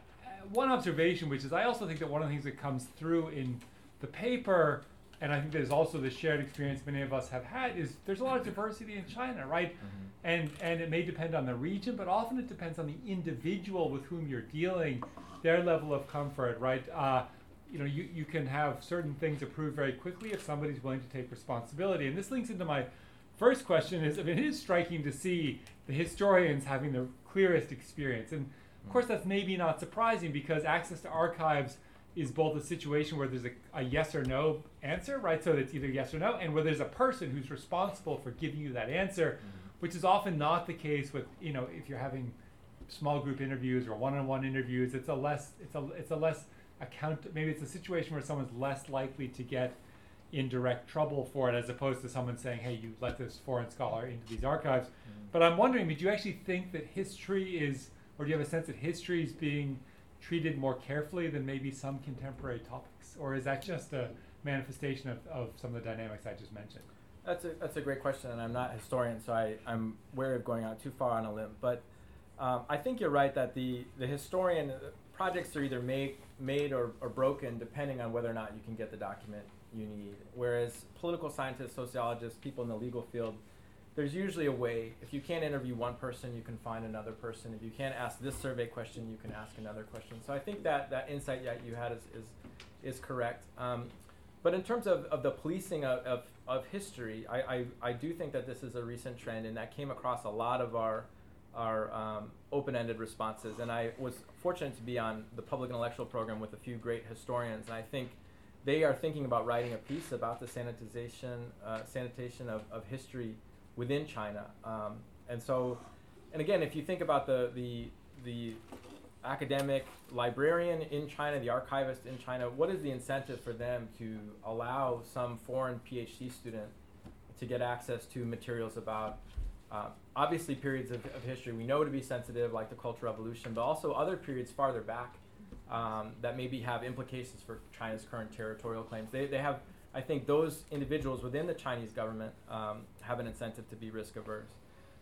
one observation, which is I also think that one of the things that comes through in the paper and I think there's also the shared experience many of us have had is there's a lot of diversity in China, right? Mm-hmm. And and it may depend on the region, but often it depends on the individual with whom you're dealing, their level of comfort, right? Uh, you know, you, you can have certain things approved very quickly if somebody's willing to take responsibility. And this links into my first question is I mean, it is striking to see the historians having the clearest experience. And of course, that's maybe not surprising because access to archives is both a situation where there's a, a, yes or no answer, right? So it's either yes or no, and where there's a person who's responsible for giving you that answer, mm-hmm. which is often not the case with you know if you're having small group interviews or one-on-one interviews. It's a less it's a it's a less account. Maybe it's a situation where someone's less likely to get in direct trouble for it, as opposed to someone saying, "Hey, you let this foreign scholar into these archives." Mm-hmm. But I'm wondering, did you actually think that history is, or do you have a sense that history is being treated more carefully than maybe some contemporary topics? Or is that just a manifestation of, of some of the dynamics I just mentioned? That's a, that's a great question, and I'm not a historian, so I, I'm wary of going out too far on a limb. But um, I think you're right that the, the historian uh, projects are either made, made or, or broken depending on whether or not you can get the document you need. Whereas political scientists, sociologists, people in the legal field, there's usually a way. If you can't interview one person, you can find another person. If you can't ask this survey question, you can ask another question. So I think that that insight that you had is is, is correct. Um, but in terms of, of the policing of, of, of history, I, I, I, do think that this is a recent trend, and that came across a lot of our our um, open-ended responses. And I was fortunate to be on the public intellectual program with a few great historians, and I think they are thinking about writing a piece about the sanitization, uh, sanitation of, of history within China. Um, and so, and again, if you think about the, the, the academic librarian in China, the archivist in China, what is the incentive for them to allow some foreign PhD student to get access to materials about uh, obviously periods of, of history we know to be sensitive, like the Cultural Revolution, but also other periods farther back um, that maybe have implications for China's current territorial claims. They, they have, I think, those individuals within the Chinese government um, have an incentive to be risk averse.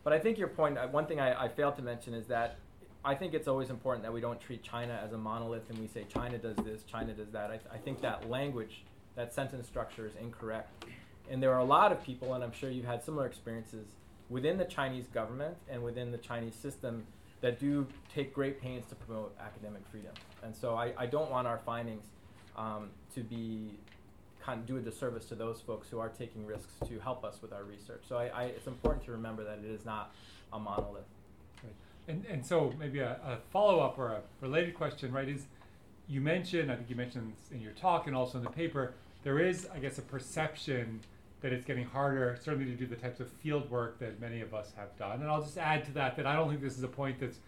But I think your point, uh, one thing I, I failed to mention is that I think it's always important that we don't treat China as a monolith and we say China does this, China does that. I, I think that language, that sentence structure is incorrect. And there are a lot of people, and I'm sure you've had similar experiences within the Chinese government and within the Chinese system that do take great pains to promote academic freedom. And so I, I don't want our findings um, to be kind of do a disservice to those folks who are taking risks to help us with our research. So I, I, it's important to remember that it is not a monolith. And, and so maybe a, a follow-up or a related question, right, is you mentioned, I think you mentioned in your talk and also in the paper, there is, I guess, a perception that it's getting harder, certainly to do the types of field work that many of us have done. And I'll just add to that that I don't think this is a point that's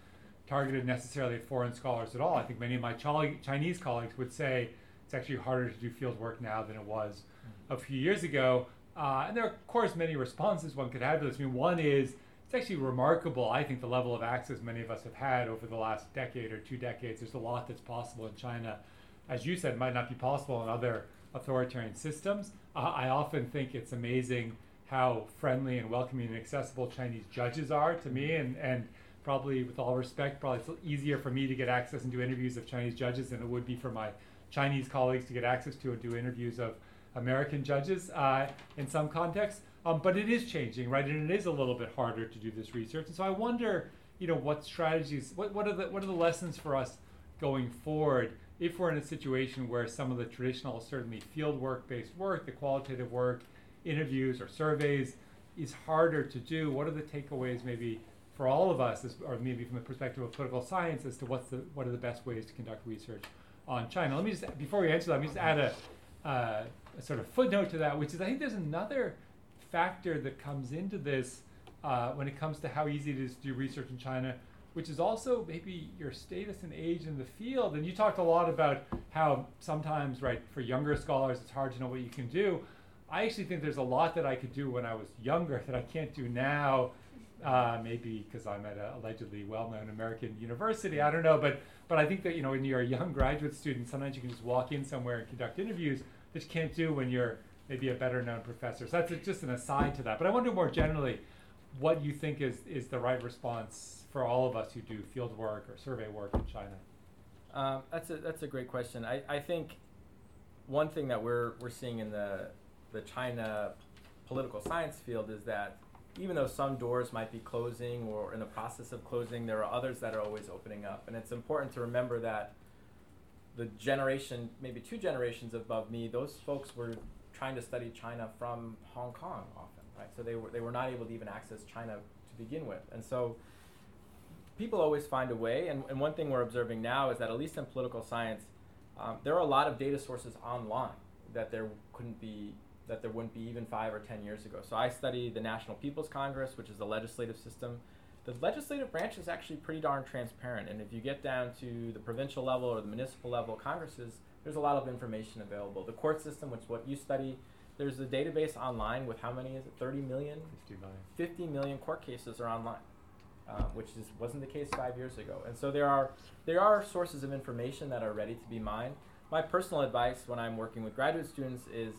targeted necessarily at foreign scholars at all. I think many of my Chinese colleagues would say it's actually harder to do field work now than it was a few years ago. Uh, and there are, of course, many responses one could have to this. I mean, one is it's actually remarkable, I think, the level of access many of us have had over the last decade or two decades. There's a lot that's possible in China. As you said, might not be possible in other authoritarian systems. Uh, I often think it's amazing how friendly and welcoming and accessible Chinese judges are to me, and, and probably, with all respect, probably it's easier for me to get access and do interviews of Chinese judges than it would be for my Chinese colleagues to get access to and do interviews of American judges uh, in some contexts. Um, but it is changing, right? And it is a little bit harder to do this research. And so I wonder, you know, what strategies, what, what, are, the, what are the lessons for us going forward if we're in a situation where some of the traditional, certainly field work based work, the qualitative work, interviews or surveys, is harder to do? What are the takeaways maybe for all of us, as, or maybe from the perspective of political science, as to what's the, what are the best ways to conduct research on China? Let me just, before we answer that, let me just add a, uh, a sort of footnote to that, which is I think there's another factor that comes into this uh, when it comes to how easy it is to do research in China, which is also maybe your status and age in the field. And you talked a lot about how sometimes, right, for younger scholars, it's hard to know what you can do. I actually think there's a lot that I could do when I was younger *laughs* that I can't do now. Uh, maybe because I'm at a allegedly well-known American university. I don't know, but but I think that you know when you're a young graduate student, sometimes you can just walk in somewhere and conduct interviews that you can't do when you're maybe a better known professor. So that's a, just an aside to that. But I wonder more generally what you think is, is the right response for all of us who do field work or survey work in China. Um, that's a that's a great question. I, I think one thing that we're we're seeing in the the China political science field is that even though some doors might be closing or in the process of closing, there are others that are always opening up. And it's important to remember that the generation, maybe two generations above me, those folks were trying to study China from Hong Kong often, right? So they were, they were not able to even access China to begin with. And so people always find a way. And, and one thing we're observing now is that, at least in political science, um, there are a lot of data sources online that there couldn't be that there wouldn't be even five or ten years ago. So I study the National People's Congress, which is the legislative system. The legislative branch is actually pretty darn transparent, and if you get down to the provincial level or the municipal level, Congresses there's a lot of information available. The court system, which is what you study, there's a database online with how many is it? 30 million? 50 million. 50 million court cases are online, uh, which is, wasn't the case five years ago. And so there are, there are sources of information that are ready to be mined. My personal advice when I'm working with graduate students is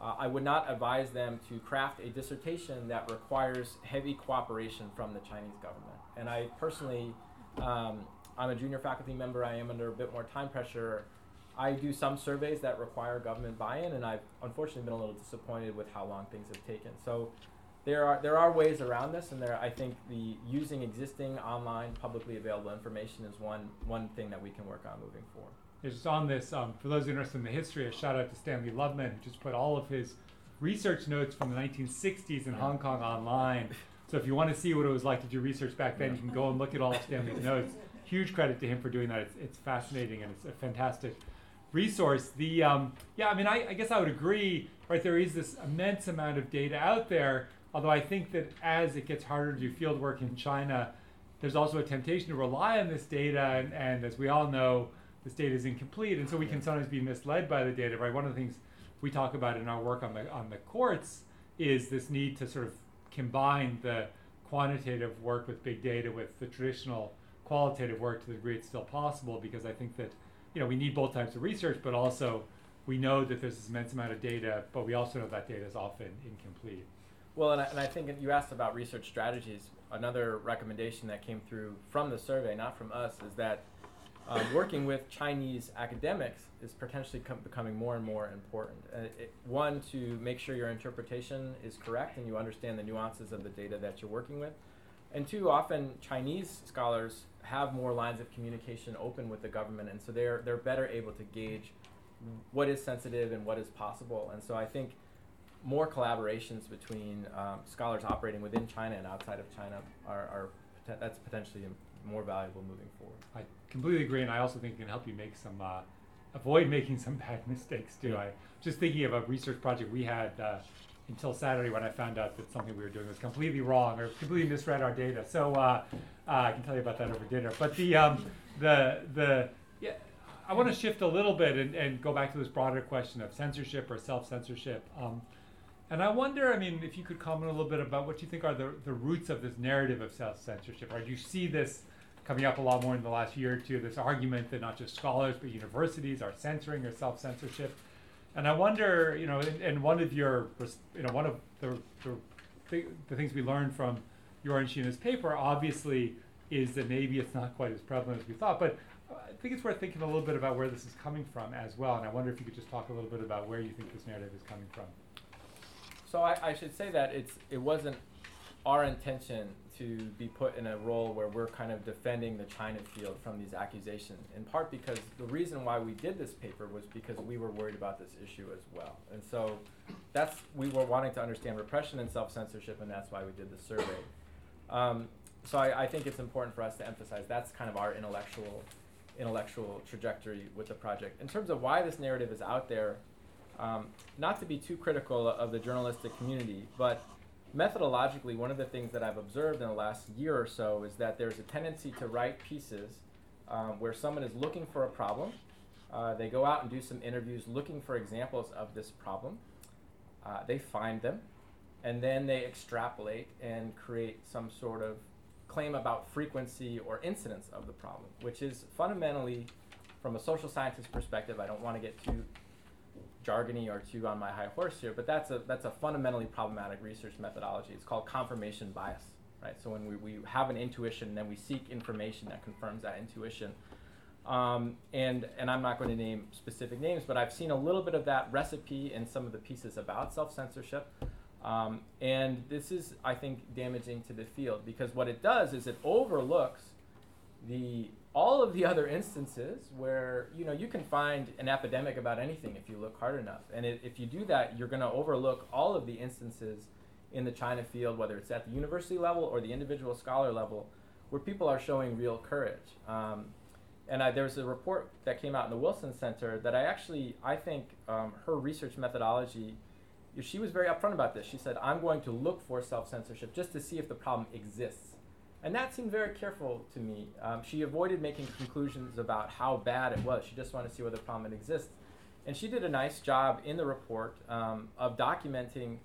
uh, I would not advise them to craft a dissertation that requires heavy cooperation from the Chinese government. And I personally, um, I'm a junior faculty member, I am under a bit more time pressure. I do some surveys that require government buy-in, and I've unfortunately been a little disappointed with how long things have taken. So there are there are ways around this, and there I think the using existing online publicly available information is one one thing that we can work on moving forward. Just on this, um, for those interested in the history, a shout out to Stanley Lubman, who just put all of his research notes from the 1960s in yeah. Hong Kong online. So if you want to see what it was like to do research back then, you can go and look at all of Stanley's notes. Huge credit to him for doing that. It's, it's fascinating and it's a fantastic resource. The um, yeah, I mean, I, I, guess I would agree. Right, there is this immense amount of data out there. Although I think that as it gets harder to do field work in China, there's also a temptation to rely on this data, and, and as we all know, this data is incomplete, and so we can sometimes be misled by the data. Right? One of the things we talk about in our work on the on the courts is this need to sort of combine the quantitative work with big data with the traditional qualitative work to the degree it's still possible because I think that you know we need both types of research but also we know that there's this immense amount of data but we also know that data is often incomplete. Well, and I, and I think you asked about research strategies. Another recommendation that came through from the survey, not from us, is that um, working with Chinese academics is potentially com- becoming more and more important. Uh, it, one, to make sure your interpretation is correct and you understand the nuances of the data that you're working with. And two, often Chinese scholars have more lines of communication open with the government, and so they're, they're better able to gauge what is sensitive and what is possible. And so I think more collaborations between um, scholars operating within China and outside of China are, are that's potentially more valuable moving forward. I completely agree, and I also think it can help you make some uh, avoid making some *laughs* bad mistakes too. I just thinking of a research project we had uh, until Saturday when I found out that something we were doing was completely wrong or completely misread our data. So uh, uh I can tell you about that over dinner. But the um, the the yeah, I want to shift a little bit and, and go back to this broader question of censorship or self censorship. Um, and I wonder, I mean, if you could comment a little bit about what you think are the, the roots of this narrative of self censorship. Or do you see this coming up a lot more in the last year or two, this argument that not just scholars but universities are censoring or self censorship. And I wonder, you know, and, one of your, you know, one of the, the, the things we learned from your and Sheena's paper obviously is that maybe it's not quite as prevalent as we thought, but I think it's worth thinking a little bit about where this is coming from as well. And I wonder if you could just talk a little bit about where you think this narrative is coming from. So I, I should say that it's it wasn't our intention to be put in a role where we're kind of defending the China field from these accusations, in part because the reason why we did this paper was because we were worried about this issue as well. And so that's, we were wanting to understand repression and self censorship, and that's why we did the survey. Um, so I, I, think it's important for us to emphasize that's kind of our intellectual, intellectual trajectory with the project. In terms of why this narrative is out there, um, not to be too critical of the journalistic community, but methodologically, one of the things that I've observed in the last year or so is that there's a tendency to write pieces um, where someone is looking for a problem. Uh, they go out and do some interviews looking for examples of this problem. Uh, they find them, and then they extrapolate and create some sort of claim about frequency or incidence of the problem, which is fundamentally, from a social scientist perspective, I don't want to get too jargony or too on my high horse here, but that's a that's a fundamentally problematic research methodology. It's called confirmation bias, right? So when we, we have an intuition, then we seek information that confirms that intuition. Um, and and I'm not going to name specific names, but I've seen a little bit of that recipe in some of the pieces about self censorship. Um, and this is, I think, damaging to the field because what it does is it overlooks the all of the other instances where you know you can find an epidemic about anything if you look hard enough. And it, if you do that you're going to overlook all of the instances in the china field whether it's at the university level or the individual scholar level where people are showing real courage. Um, and I, was a report that came out in the wilson center that i actually i think um, her research methodology she was very upfront about this. She said i'm going to look for self-censorship just to see if the problem exists and that seemed very careful to me. Um, she avoided making conclusions about how bad it was. She just wanted to see whether the problem exists. And she did a nice job in the report um, of documenting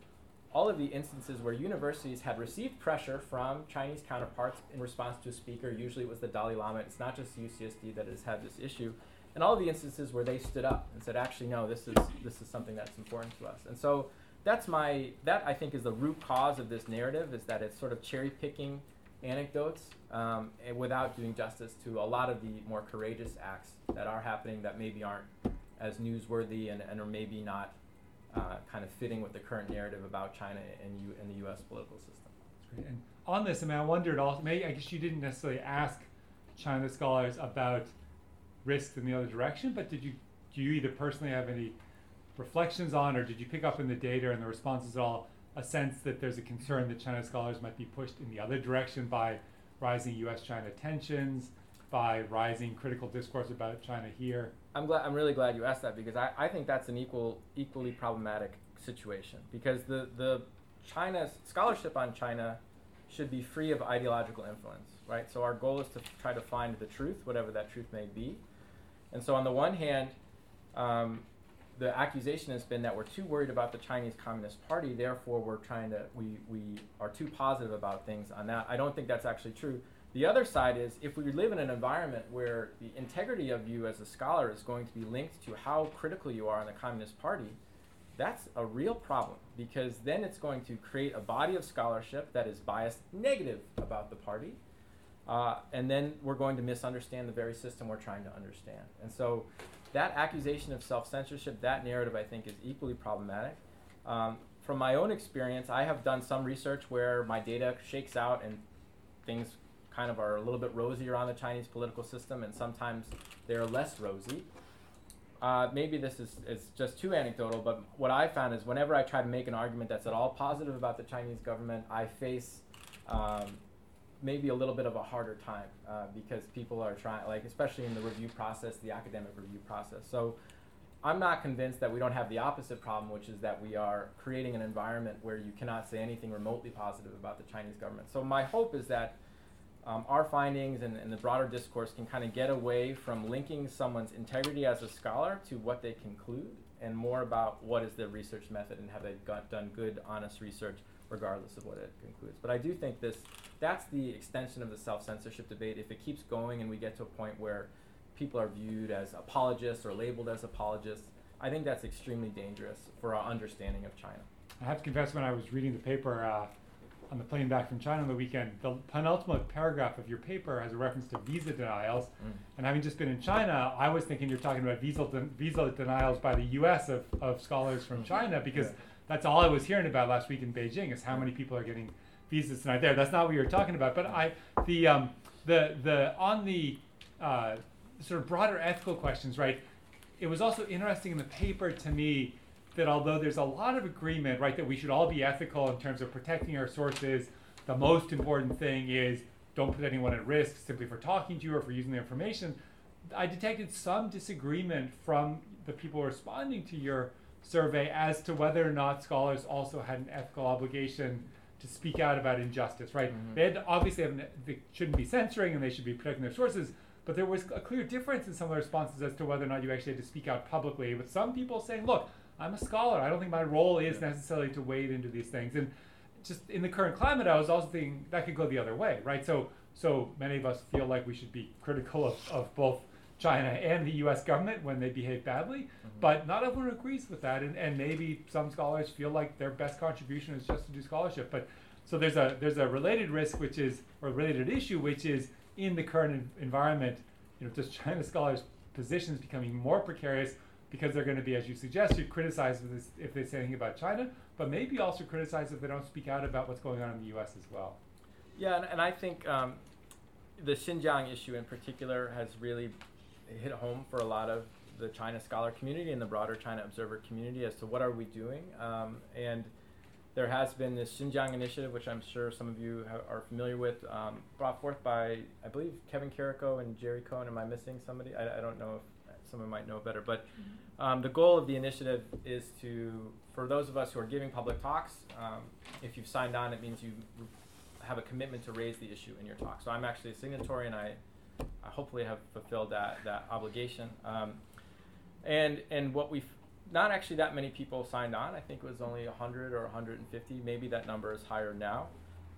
all of the instances where universities had received pressure from Chinese counterparts in response to a speaker. Usually it was the Dalai Lama. It's not just UCSD that has had this issue. And all of the instances where they stood up and said, actually, no, this is, this is something that's important to us. And so that's my, that I think is the root cause of this narrative, is that it's sort of cherry picking anecdotes um, without doing justice to a lot of the more courageous acts that are happening that maybe aren't as newsworthy and, and are maybe not uh, kind of fitting with the current narrative about China and, U- and the U.S. political system. That's great. And on this, I mean, I wondered also, maybe I guess you didn't necessarily ask China scholars about risks in the other direction, but did you do you either personally have any reflections on, or did you pick up in the data and the responses at all a sense that there's a concern that China scholars might be pushed in the other direction by rising U.S.-China tensions, by rising critical discourse about China here. I'm glad. I'm really glad you asked that because I, I think that's an equal, equally problematic situation because the the China scholarship on China should be free of ideological influence, right? So our goal is to try to find the truth, whatever that truth may be. And so on the one hand, um, the accusation has been that we're too worried about the Chinese Communist Party, therefore we're trying to we, we are too positive about things on that. I don't think that's actually true. The other side is if we live in an environment where the integrity of you as a scholar is going to be linked to how critical you are on the Communist Party, that's a real problem because then it's going to create a body of scholarship that is biased negative about the party. Uh, and then we're going to misunderstand the very system we're trying to understand. And so that accusation of self censorship, that narrative, I think, is equally problematic. Um, from my own experience, I have done some research where my data shakes out and things kind of are a little bit rosier on the Chinese political system, and sometimes they're less rosy. Uh, maybe this is, is just too anecdotal, but what I found is whenever I try to make an argument that's at all positive about the Chinese government, I face um, maybe a little bit of a harder time uh, because people are trying, like, especially in the review process, the academic review process. So I'm not convinced that we don't have the opposite problem, which is that we are creating an environment where you cannot say anything remotely positive about the Chinese government. So my hope is that um, our findings and, and, the broader discourse can kind of get away from linking someone's integrity as a scholar to what they conclude and more about what is the research method and have they got, done good, honest research regardless of what it concludes. But I do think this that's the extension of the self-censorship debate. If it keeps going and we get to a point where people are viewed as apologists or labeled as apologists, I think that's extremely dangerous for our understanding of China. I have to confess, when I was reading the paper uh, on the plane back from China on the weekend, the penultimate paragraph of your paper has a reference to visa denials. Mm. And having just been in China, I was thinking you're talking about visa, de- visa denials by the U.S. of, of scholars from China because yeah. That's all I was hearing about last week in Beijing is how many people are getting visas tonight there. That's not what you were talking about. But I, the, um, the, the, on the uh, sort of broader ethical questions, right? It was also interesting in the paper to me that although there's a lot of agreement, right, that we should all be ethical in terms of protecting our sources, the most important thing is don't put anyone at risk simply for talking to you or for using the information. I detected some disagreement from the people responding to your survey as to whether or not scholars also had an ethical obligation to speak out about injustice, right? Mm-hmm. They had obviously have, they shouldn't be censoring and they should be protecting their sources, but there was a clear difference in some of the responses as to whether or not you actually had to speak out publicly. With some people saying, "Look, I'm a scholar. I don't think my role is necessarily to wade into these things. And just in the current climate, I was also thinking that could go the other way, right? So, so many of us feel like we should be critical of, of both China and the U.S. government when they behave badly, mm-hmm. but not everyone agrees with that, and, and maybe some scholars feel like their best contribution is just to do scholarship. But so there's a there's a related risk, which is or related issue, which is in the current environment, you know, does *laughs* China scholars' positions becoming more precarious because they're going to be, as you suggested, criticized if they say anything about China, but maybe also criticized if they don't speak out about what's going on in the U.S. as well. Yeah, and, and I think um, the Xinjiang issue in particular has really hit home for a lot of the China scholar community and the broader China observer community as to what are we doing. Um, and there has been this Xinjiang initiative, which I'm sure some of you are familiar with, um, brought forth by, I believe, Kevin Carrico and Jerry Cohen. Am I missing somebody? I, I don't know if someone might know better. But mm-hmm. um, the goal of the initiative is to, for those of us who are giving public talks, um, if you've signed on, it means you have a commitment to raise the issue in your talk. So I'm actually a signatory, and I hopefully have fulfilled that that obligation. Um, and and what we've not actually that many people signed on. I think it was only 100 or 150. Maybe that number is higher now.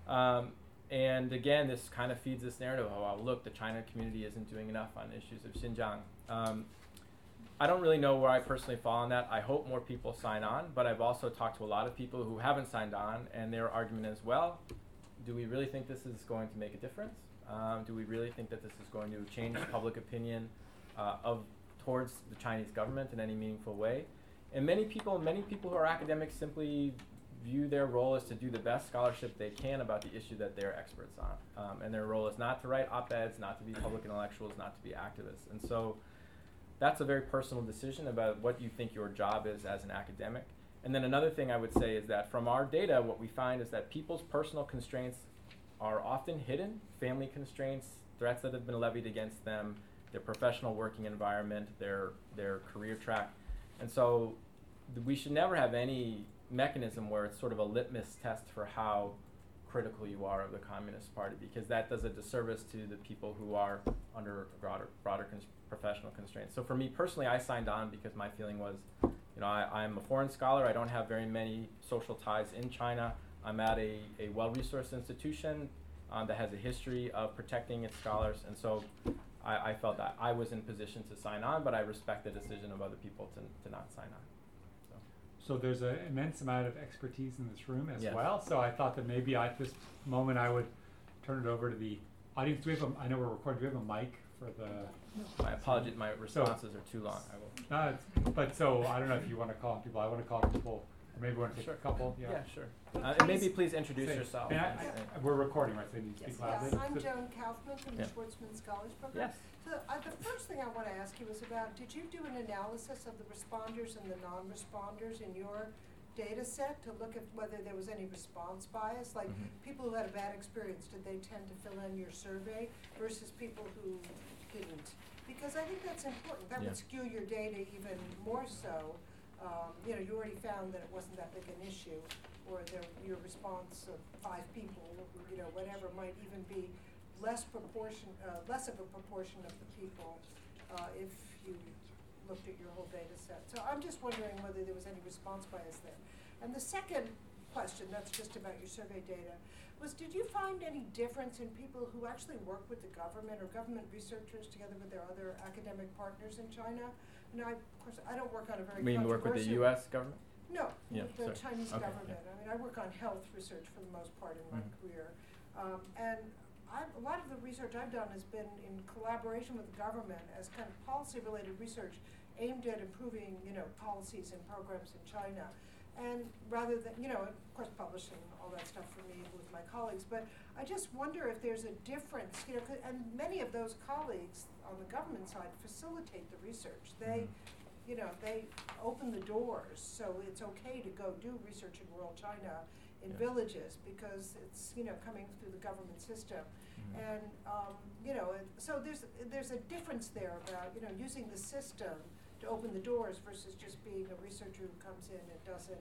Um, and again, this kind of feeds this narrative. of, Oh, look, the China community isn't doing enough on issues of Xinjiang. Um, I don't really know where I personally fall on that. I hope more people sign on, but I've also talked to a lot of people who haven't signed on, and their argument is, well, do we really think this is going to make a difference? Um, do we really think that this is going to change public opinion uh, of towards the Chinese government in any meaningful way? And many people, many people who are academics, simply view their role as to do the best scholarship they can about the issue that they're experts on, um, and their role is not to write op-eds, not to be public intellectuals, not to be activists, and so that's a very personal decision about what you think your job is as an academic. And then another thing I would say is that from our data, what we find is that people's personal constraints are often hidden family constraints, threats that have been levied against them, their professional working environment, their, their career track. And so th- we should never have any mechanism where it's sort of a litmus test for how critical you are of the Communist Party because that does a disservice to the people who are under broader, broader cons- professional constraints. So for me personally, I signed on because my feeling was, you know, I, I'm a foreign scholar. I don't have very many social ties in China. I'm at a, a well-resourced institution um, that has a history of protecting its scholars, and so I, I felt that I was in position to sign on, but I respect the decision of other people to, to not sign on. So. So there's an immense amount of expertise in this room as Yes. well. So I thought that maybe at this moment I would turn it over to the audience. Do we have a, I know we're recording. Do we have a mic for the? My apologies, my responses are too long. I will. Uh, but so I don't know if you want to call on people. I want to call on people. Or maybe we want to take Sure. a couple. Yeah. sure. Uh, and maybe please introduce Say- yourself. and I- and- I- we're recording, right? So you need to speak Yes. loudly. Yeah, I'm So- Joan Kaufman from the Yeah. Schwarzman Scholars Program. yes. So uh, the first thing I want to ask you is about, did you do an analysis of the responders and the non-responders in your data set to look at whether there was any response bias? Like, Mhm. people who had a bad experience, did they tend to fill in your survey versus people who didn't? Because I think that's important. That Yeah. would skew your data even more so. Um, you know, you already found that it wasn't that big an issue, or there, your response of five people, you know, whatever, might even be less proportion, uh, less of a proportion of the people, uh, if you looked at your whole data set. So I'm just wondering whether there was any response bias there. And the second question, that's just about your survey data, was did you find any difference in people who actually work with the government or government researchers together with their other academic partners in China? Now, I, of course, I don't work on a very You mean work with the controversial- U.S. government? no, Yeah, the sorry. Chinese Okay, government. I mean, I work on health research for the most part in my Mhm. career. Um, and a lot of the research I've done has been in collaboration with the government as kind of policy-related research aimed at improving, you know, policies and programs in China. And rather than, you know, of course, publishing all that stuff for me with my colleagues, but I just wonder if there's a difference, you know, and many of those colleagues on the government side facilitate the research. They, Mhm. you know, they open the doors, so it's okay to go do research in rural China in Yeah. villages because it's, you know, coming through the government system. Mhm. And, um, you know, so there's, there's a difference there about, you know, using the system to open the doors versus just being a researcher who comes in and doesn't,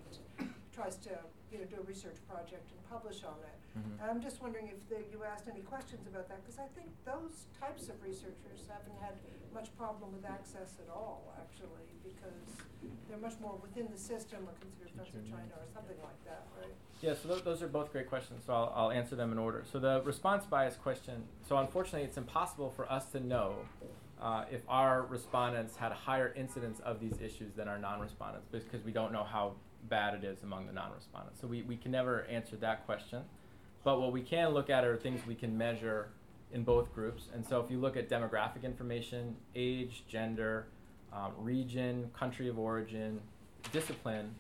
tries to, you know, do a research project and publish on it. Mhm. I'm just wondering if the, you asked any questions about that, because I think those types of researchers haven't had much problem with access at all, actually, because they're much more within the system or considered friends of China or something like that, right? Yeah, so tho- those are both great questions. So I'll, I'll answer them in order. So the response bias question. So unfortunately, it's impossible for us to know uh, if our respondents had a higher incidence of these issues than our non-respondents because we don't know how bad it is among the non-respondents. So we, we can never answer that question. But what we can look at are things we can measure in both groups. And so if you look at demographic information, age, gender, um, region, country of origin, discipline,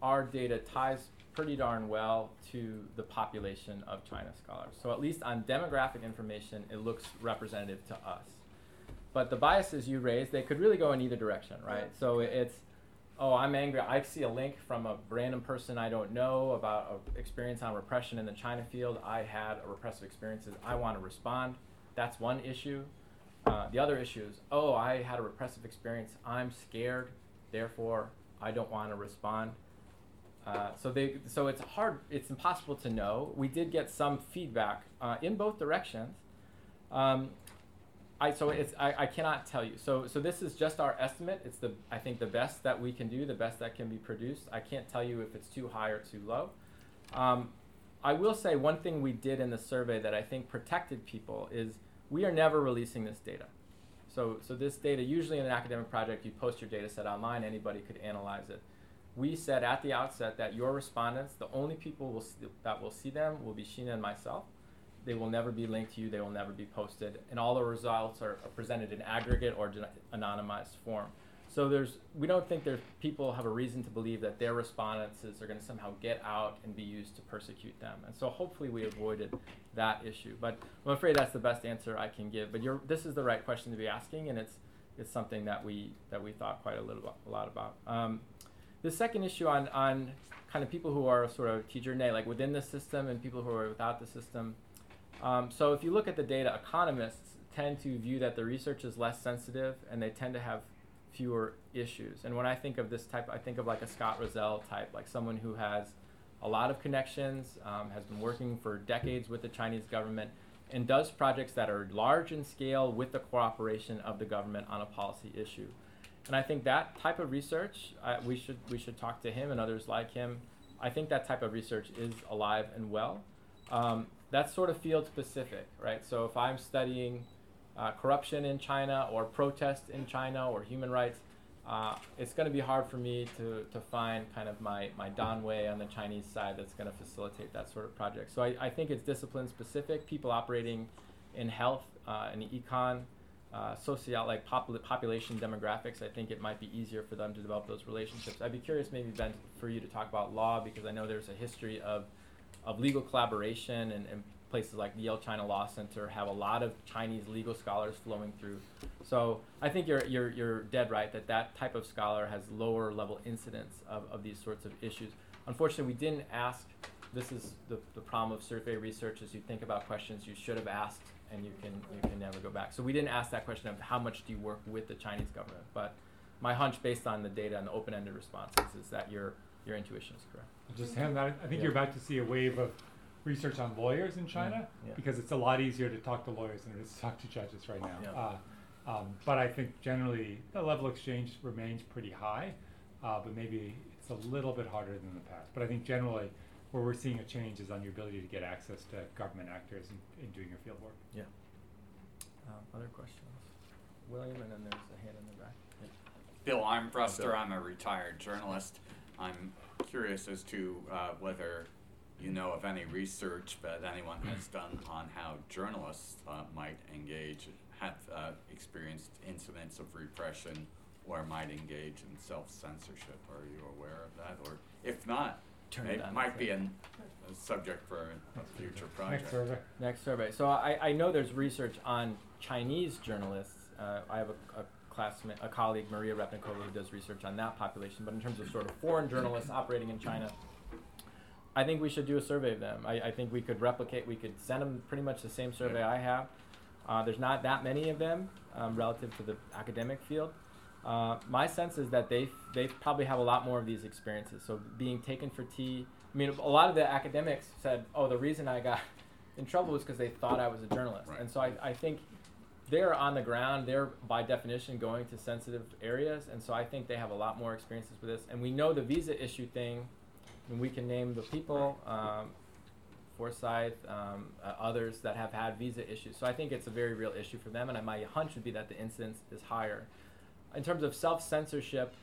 our data ties pretty darn well to the population of China scholars. So at least on demographic information, it looks representative to us. But the biases you raise, they could really go in either direction, right? Yeah. So it's, oh, I'm angry. I see a link from a random person I don't know about a experience on repression in the China field. I had a repressive experiences. I want to respond. That's one issue. Uh, the other issue is, oh, I had a repressive experience. I'm scared. Therefore, I don't want to respond. Uh, so they, so it's hard. It's impossible to know. We did get some feedback uh, in both directions. Um, I so it's I, I cannot tell you. So so this is just our estimate. It's the I think the best that we can do, the best that can be produced. I can't tell you if it's too high or too low. Um, I will say one thing we did in the survey that I think protected people is we are never releasing this data. So so this data usually in an academic project you post your data set online, anybody could analyze it. We said at the outset that your respondents, the only people will see, that will see them will be Sheena and myself. They will never be linked to you. They will never be posted, and all the results are, are presented in aggregate or anonymized form. So there's, we don't think there's people have a reason to believe that their responses are going to somehow get out and be used to persecute them. And so hopefully we avoided that issue. But I'm afraid that's the best answer I can give. But you're, this is the right question to be asking, and it's, it's something that we that we thought quite a little a lot about. Um, the second issue on on kind of people who are sort of tizhinei, like within the system, and people who are without the system. Um, so if you look at the data, economists tend to view that the research is less sensitive, and they tend to have fewer issues. And when I think of this type, I think of like a Scott Rozelle type, like someone who has a lot of connections, um, has been working for decades with the Chinese government, and does projects that are large in scale with the cooperation of the government on a policy issue. And I think that type of research, uh, we should we should talk to him and others like him. I think that type of research is alive and well. Um, that's sort of field specific, right? So if I'm studying uh, corruption in China or protest in China or human rights, uh, it's going to be hard for me to, to find kind of my, my Danwei on the Chinese side that's going to facilitate that sort of project. So I, I think it's discipline specific. People operating in health uh, and econ, uh, social like popul- population demographics. I think it might be easier for them to develop those relationships. I'd be curious, maybe Ben, for you to talk about law because I know there's a history of of legal collaboration and, and places like the Yale China Law Center have a lot of Chinese legal scholars flowing through. So I think you're, you're, you're dead right that that type of scholar has lower level incidence of, of these sorts of issues. Unfortunately, we didn't ask, this is the, the problem of survey research is you think about questions you should have asked and you can, you can never go back. So we didn't ask that question of how much do you work with the Chinese government. But my hunch based on the data and the open-ended responses is that your, your intuition is correct. I'll just hand that. I think Yeah. you're about to see a wave of research on lawyers in China yeah. because it's a lot easier to talk to lawyers than it is to talk to judges right now. Yeah. Uh, um, but I think generally the level of exchange remains pretty high, uh, but maybe it's a little bit harder than the past. But I think generally where we're seeing a change is on your ability to get access to government actors in, in doing your field work. Yeah. Um, other questions? William, and then there's a hand in the back. Bill Armbruster, Bill. I'm a retired journalist. I'm curious as to uh, whether you know of any research that anyone has done on how journalists uh, might engage, have uh, experienced incidents of repression, or might engage in self censorship. Are you aware of that? Or if not, Turn it it might be an, a subject for a future project. Next survey. Next survey. So I, I know there's research on Chinese journalists. Uh, I have a, a classmate, a colleague, Maria Repnikova, who does research on that population. But in terms of sort of foreign journalists operating in China, I think we should do a survey of them. I, I think we could replicate, we could send them pretty much the same survey I have. Uh, there's not that many of them um, relative to the academic field. Uh, my sense is that they they probably have a lot more of these experiences. So being taken for tea. I mean, a lot of the academics said, "Oh, the reason I got *laughs* in trouble was because they thought I was a journalist." Right. And so I, I think they're on the ground. They're by definition going to sensitive areas, and so I think they have a lot more experiences with this. And we know the visa issue thing. And we can name the people, um, Forsythe, um, uh, others that have had visa issues. So I think it's a very real issue for them, and my hunch would be that the incidence is higher. In terms of self censorship,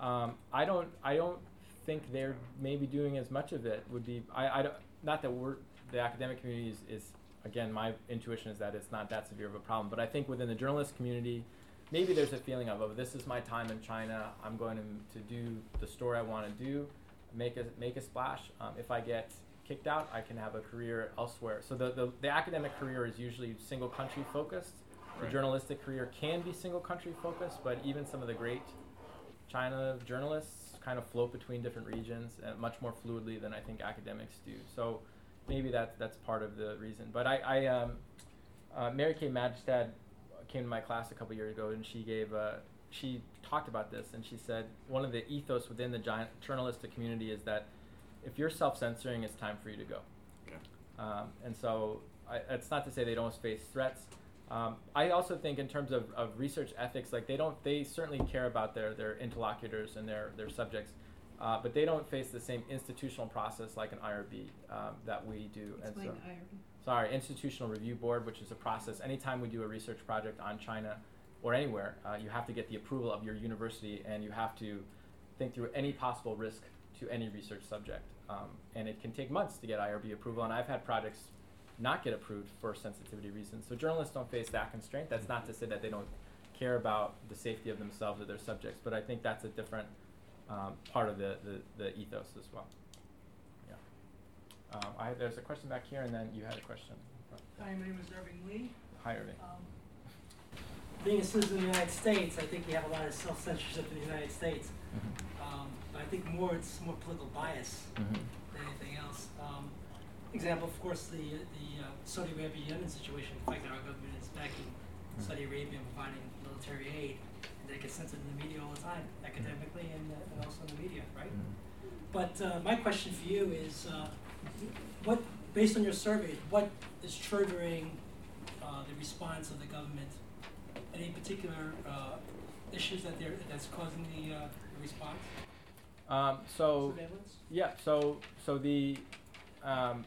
um, I don't I don't think they're maybe doing as much of it. Would be I, I don't, not that we're the academic community is, is again my intuition is that it's not that severe of a problem, but I think within the journalist community. Maybe there's a feeling of, oh, this is my time in China. I'm going to, to do the story I want to do, make a make a splash. Um, if I get kicked out, I can have a career elsewhere. So the, the, the academic career is usually single country focused. The journalistic career can be single country focused, but even some of the great China journalists kind of float between different regions uh, much more fluidly than I think academics do. So maybe that's that's part of the reason. But I, I um, uh, Mary Kay Magistad came to my class a couple years ago, and she gave uh, she talked about this, and she said one of the ethos within the giant journalistic community is that if you're self-censoring, it's time for you to go. Okay. Um, and so I, it's not to say they don't face threats. Um, I also think in terms of, of research ethics, like they don't, they certainly care about their, their interlocutors and their, their subjects, uh, but they don't face the same institutional process like an IRB um, that we do. Explain so, IRB. sorry, Institutional Review Board, which is a process. Anytime we do a research project on China or anywhere, uh, you have to get the approval of your university, and you have to think through any possible risk to any research subject. Um, and it can take months to get IRB approval, and I've had projects not get approved for sensitivity reasons. So journalists don't face that constraint. That's not to say that they don't care about the safety of themselves or their subjects, but I think that's a different um, part of the, the, the ethos as well. Yeah. Um, I, there's a question back here, and then you had a question. Hi, my name is Irving Lee. Hi, Irving. Um, being a citizen of the United States, I think we have a lot of self-censorship in the United States. Um, but I think more it's more political bias Mhm. than anything else. Um, example, of course, the the uh, Saudi Arabia Yemen situation. The fact that our government is backing Mhm. Saudi Arabia and providing military aid, that gets censored in the media all the time, academically and, uh, and also in the media, right? Mhm. But uh, my question for you is, uh, what, based on your surveys, what is triggering uh, the response of the government? Any particular uh, issues that they're, that's causing the, uh, the response? Um, so Surveillance? yeah, so so the um,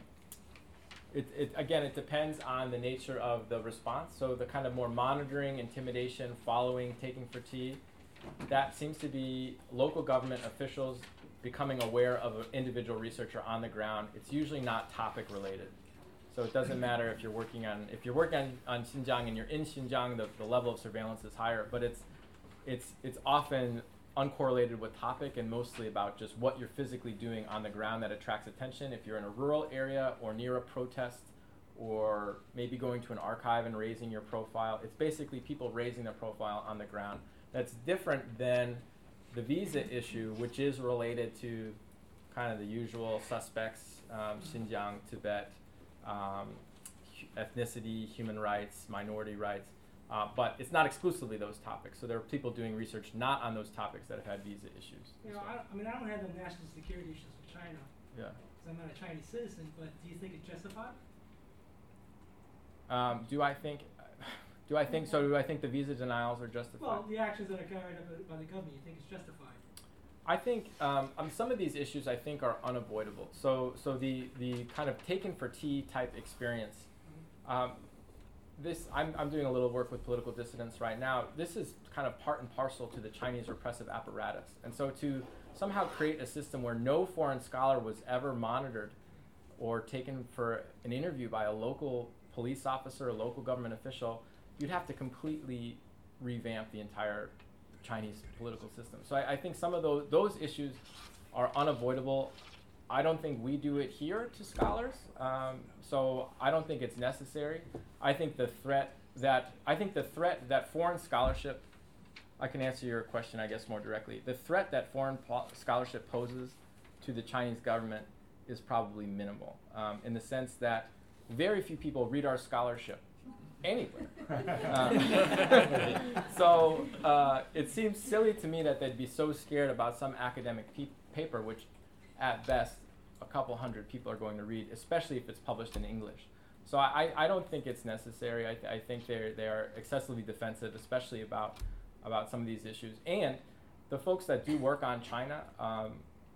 it, it again it depends on the nature of the response. So the kind of more monitoring, intimidation, following, taking for tea, that seems to be local government officials becoming aware of an individual researcher on the ground. It's usually not topic related. So it doesn't matter if you're working on if you're working on, on Xinjiang and you're in Xinjiang, the, the level of surveillance is higher, but it's it's it's often uncorrelated with topic and mostly about just what you're physically doing on the ground that attracts attention. If you're in a rural area or near a protest or maybe going to an archive and raising your profile, it's basically people raising their profile on the ground. That's different than the visa issue, which is related to kind of the usual suspects um, Xinjiang, Tibet, um, ethnicity, human rights, minority rights. Uh, but it's not exclusively those topics. So there are people doing research not on those topics that have had visa issues. You know, So, I, I mean, I don't have the national security issues with China, yeah. because I'm not a Chinese citizen, but do you think it's justified? Um, do I think? Do I think so? Do I think the visa denials are justified? Well, the actions that are carried out by- by the government, you think it's justified? I think um, um, some of these issues I think are unavoidable. So, so the the kind of taken for tea type experience. Um, this I'm, I'm doing a little work with political dissidents right now. This is kind of part and parcel to the Chinese repressive apparatus, and so to somehow create a system where no foreign scholar was ever monitored or taken for an interview by a local police officer, a local government official, you'd have to completely revamp the entire Chinese political system. So I, I think some of those those issues are unavoidable. I don't think we do it here to scholars, um, so I don't think it's necessary. I think the threat that I think the threat that foreign scholarship. I can answer your question, I guess, more directly. The threat that foreign po- scholarship poses to the Chinese government is probably minimal, um, in the sense that very few people read our scholarship anywhere. Um, *laughs* so uh, it seems silly to me that they'd be so scared about some academic pe- paper, which at best a couple hundred people are going to read, especially if it's published in English. So I, I don't think it's necessary. I, th- I think they're, they are excessively defensive, especially about, about some of these issues. And the folks that do work on China, um,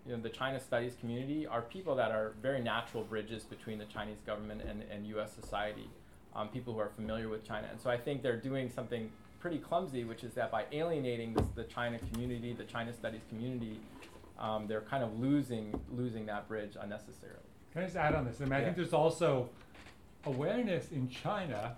you know, the China studies community are people that are very natural bridges between the Chinese government and, and U.S. society, um, people who are familiar with China. And so I think they're doing something pretty clumsy, which is that by alienating this, the China community, the China studies community, um, they're kind of losing losing that bridge unnecessarily. Can I just add on this? I mean, I think there's also awareness in China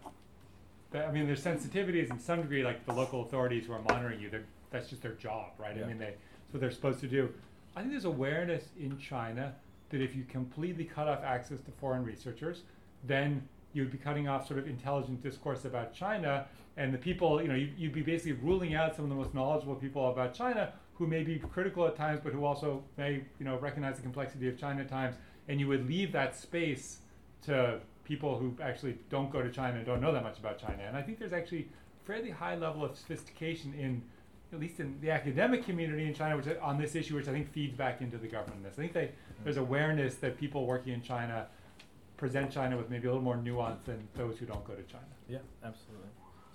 that, I mean, there's sensitivities in some degree, like the local authorities who are monitoring you, they're, that's just their job, right? Yeah. I mean, they, that's what they're supposed to do. I think there's awareness in China that if you completely cut off access to foreign researchers, then you'd be cutting off sort of intelligent discourse about China, and the people, you know, you, you'd be basically ruling out some of the most knowledgeable people about China who may be critical at times, but who also may, you know, recognize the complexity of China at times, and you would leave that space to people who actually don't go to China and don't know that much about China. And I think there's actually fairly high level of sophistication in, at least in the academic community in China, which on this issue, which I think feeds back into the government. I think they, there's awareness that people working in China present China with maybe a little more nuance than those who don't go to China. Yeah, absolutely.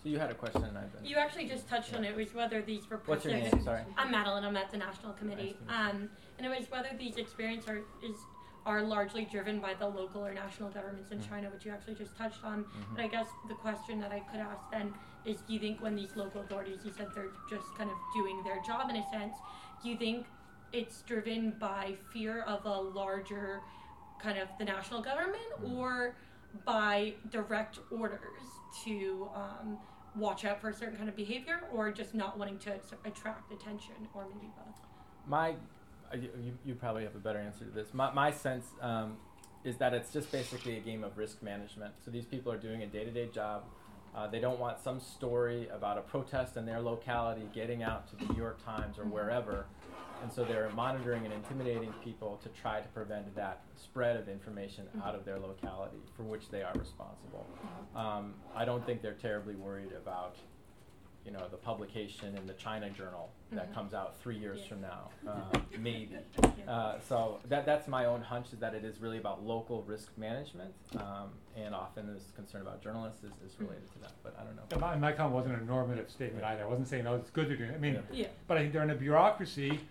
So you had a question, and I've been. You actually just touched on it, was whether these What's your repressive. name? Sorry. I'm Madeline. I'm at the National Committee. Nice to meet you. Um, and it was whether these experiences are is are largely driven by the local or national governments in Mhm. China, which you actually just touched on. Mhm. But I guess the question that I could ask then is: Do you think when these local authorities, you said they're just kind of doing their job in a sense, do you think it's driven by fear of a larger kind of the national government Mhm. or by direct orders to um, watch out for a certain kind of behavior or just not wanting to attract attention or maybe both My, uh, you, you- you probably have a better answer to this. My, my sense um, is that it's just basically a game of risk management. So these people are doing a day to day job. Uh, they don't want some story about a protest in their locality getting out to the New York Times or wherever. And so they're monitoring and intimidating people to try to prevent that spread of information out of their locality for which they are responsible. Um, I don't think they're terribly worried about you know, the publication in the China Journal that Mhm. comes out three years Yeah. from now, uh, *laughs* maybe. Uh, so that that's my own hunch is that it is really about local risk management, um, and often this concern about journalists is, is related to that. But I don't know. And my, my comment wasn't a normative statement either. I wasn't saying, oh, it's good they're doing it. I mean, Yeah. Yeah. but I think they're in a bureaucracy,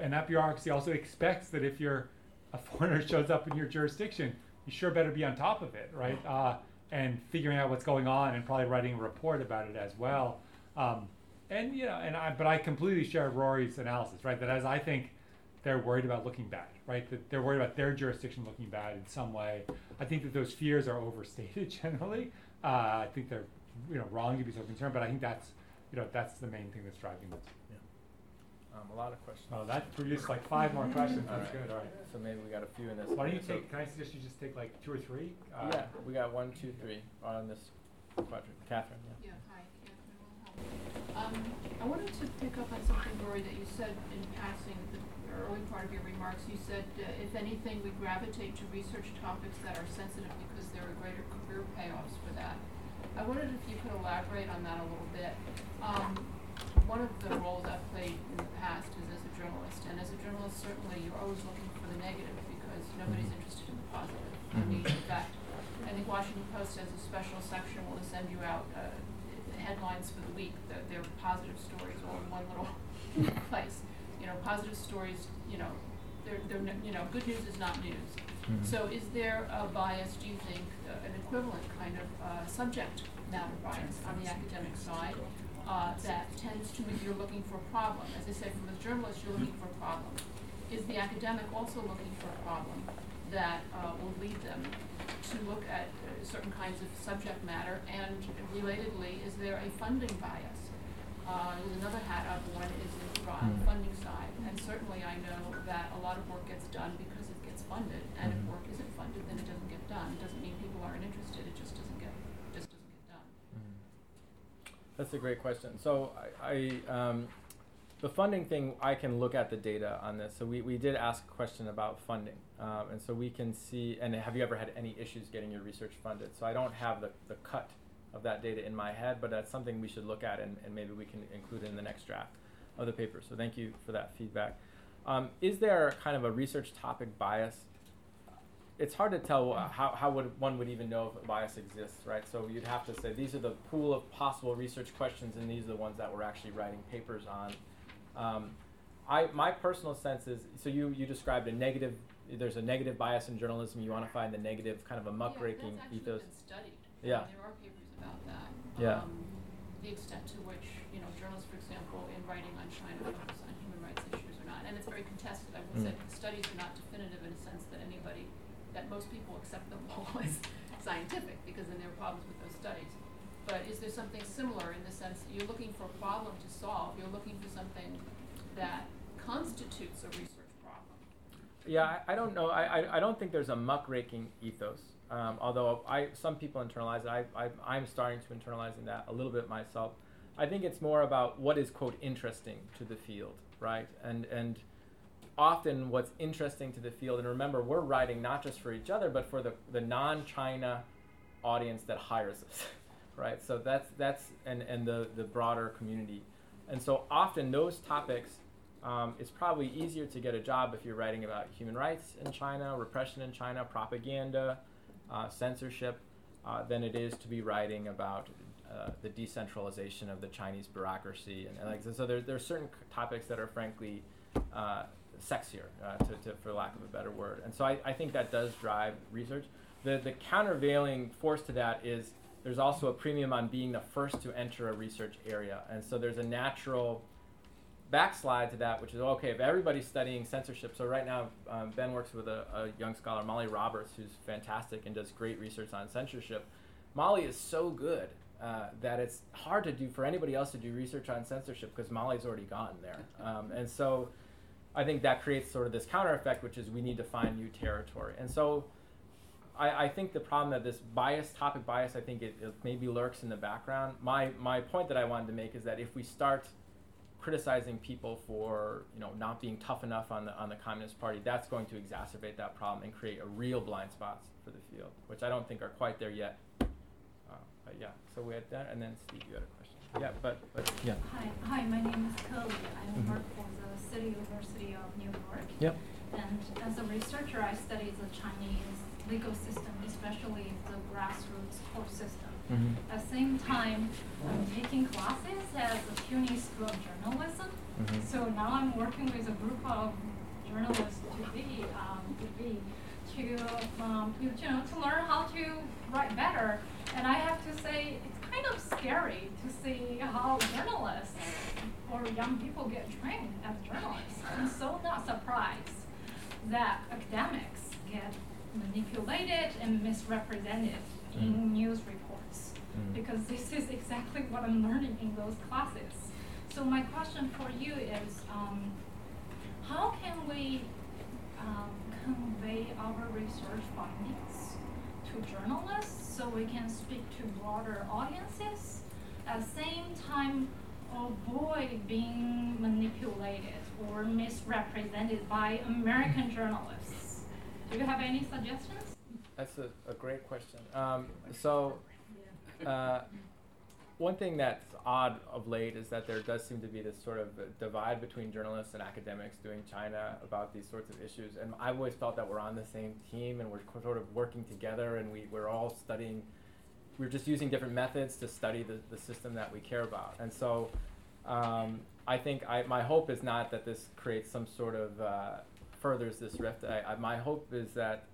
and that bureaucracy also expects that if you're a foreigner *laughs* shows up in your jurisdiction, you sure better be on top of it, right? Uh, and figuring out what's going on and probably writing a report about it as well. Um, and you know, and I, but I completely share Rory's analysis, right? That as I think they're worried about looking bad, right? That they're worried about their jurisdiction looking bad in some way. I think that those fears are overstated *laughs* generally. Uh, I think they're, you know, wrong to be so concerned, but I think that's, you know, that's the main thing that's driving this. Um, a lot of questions. Oh, that produced like five more questions. That's right. good. All right. So maybe we got a few in this. Why don't you so- take? Can I suggest you just take like two or three? Uh, yeah, we got one, two, three on this quadrant. Catherine, yeah. Yeah, hi, Catherine Um, I wanted to pick up on something, Rory, that you said in passing, the early part of your remarks. You said, uh, if anything, we gravitate to research topics that are sensitive because there are greater career payoffs for that. I wondered if you could elaborate on that a little bit. Um, one of the roles I've played in the past is as a journalist, and as a journalist, certainly you're always looking for the negative because nobody's Mhm. interested in the positive. I mean, in fact, I think Washington Post has a special section will send you out uh, headlines for the week. That they're positive stories all in one little *laughs* place. You know, positive stories. You know, they're they're no- you know, good news is not news. Mhm. So, is there a bias? Do you think uh, an equivalent kind of uh, subject matter bias on the academic side uh, that tends to if you're looking for a problem? As I said, from a journalist, you're looking for a problem. Is the academic also looking for a problem that uh, will lead them to look at uh, certain kinds of subject matter? And relatedly, is there a funding bias? Uh, another hat I've worn is the Mm. funding side, and certainly I know that a lot of work gets done because it gets funded, and if Mhm. work isn't funded, then it doesn't get done. It doesn't mean people aren't interested; it just doesn't get just doesn't get done. That's a great question. So I, I um, the funding thing, I can look at the data on this. So we, we did ask a question about funding, um, and so we can see. And have you ever had any issues getting your research funded? So I don't have the, the cut of that data in my head, but that's something we should look at, and, and maybe we can include in the next draft of the paper. So thank you for that feedback. Um, is there kind of a research topic bias? It's hard to tell uh, how, how would one would even know if a bias exists, right? So you'd have to say these are the pool of possible research questions, and these are the ones that we're actually writing papers on. Um, I my personal sense is so you you described a negative. There's a negative bias in journalism. You want to find the negative, kind of a muckraking yeah, ethos. studied. Yeah. Uh, there are papers about that. Yeah. Um, the extent to which you know journalists, for example, in writing on China focus on human rights issues or not, and it's very contested. I would say Mm. the studies are not definitive in a sense that anybody, that most people accept them all *laughs* as scientific because then there are problems with those studies. But is there something similar in the sense that you're looking for a problem to solve? You're looking for something that constitutes a research problem. Yeah, I, I don't know. I, I, I don't think there's a muckraking ethos. Um, although I some people internalize it. I, I I'm starting to internalizing that a little bit myself. I think it's more about what is quote interesting to the field, right? And and often what's interesting to the field. And remember, we're writing not just for each other, but for the the non-China audience that hires us, *laughs* right? So that's that's and and the the broader community. And so often those topics um, it's probably easier to get a job if you're writing about human rights in China, repression in China, propaganda, uh, censorship, uh, than it is to be writing about uh, the decentralization of the Chinese bureaucracy. And, and like so, there, there are certain topics that are frankly uh, sexier, uh, to, to, for lack of a better word. And so I, I think that does drive research. The, the countervailing force to that is there's also a premium on being the first to enter a research area. And so there's a natural backslide to that, which is okay, if everybody's studying censorship, so right now um, Ben works with a, a young scholar, Molly Roberts, who's fantastic and does great research on censorship. Molly is so good uh, that it's hard to do for anybody else to do research on censorship because Molly's already gotten there. Um, and so I think that creates sort of this counter effect, which is we need to find new territory. And so I, I think the problem that this bias, topic bias, I think it, it maybe lurks in the background. My, my point that I wanted to make is that if we start criticizing people for you know not being tough enough on the on the Communist Party, that's going to exacerbate that problem and create a real blind spots for the field, which I don't think are quite there yet. Uh, but yeah, so we had that, and then Steve, you had a question. Yeah, but, but, yeah. Hi, hi, my name is Curly. I Mhm. work for the City University of New York. Yep. And as a researcher, I study the Chinese legal system, especially the grassroots court system. Mhm. At the same time, I'm taking classes at the CUNY School of Journalism. Mhm. So now I'm working with a group of journalists to be, um, to be, to, um, you know, to learn how to write better. And I have to say, it's kind of scary to see how journalists or young people get trained as journalists. I'm so not surprised that academics get manipulated and misrepresented in Mm. news reports Mm. because this is exactly what I'm learning in those classes. So my question for you is, um, how can we um, convey our research findings to journalists so we can speak to broader audiences? At the same time, avoid being manipulated or misrepresented by American journalists. Do you have any suggestions? That's a, a great question. Um, so, uh, one thing that's odd of late is that there does seem to be this sort of divide between journalists and academics doing China about these sorts of issues. And I've always felt that we're on the same team and we're sort of working together and we, we're all studying, we're just using different methods to study the, the system that we care about. And so um, I think I, my hope is not that this creates some sort of, uh, furthers this rift. I, I, my hope is that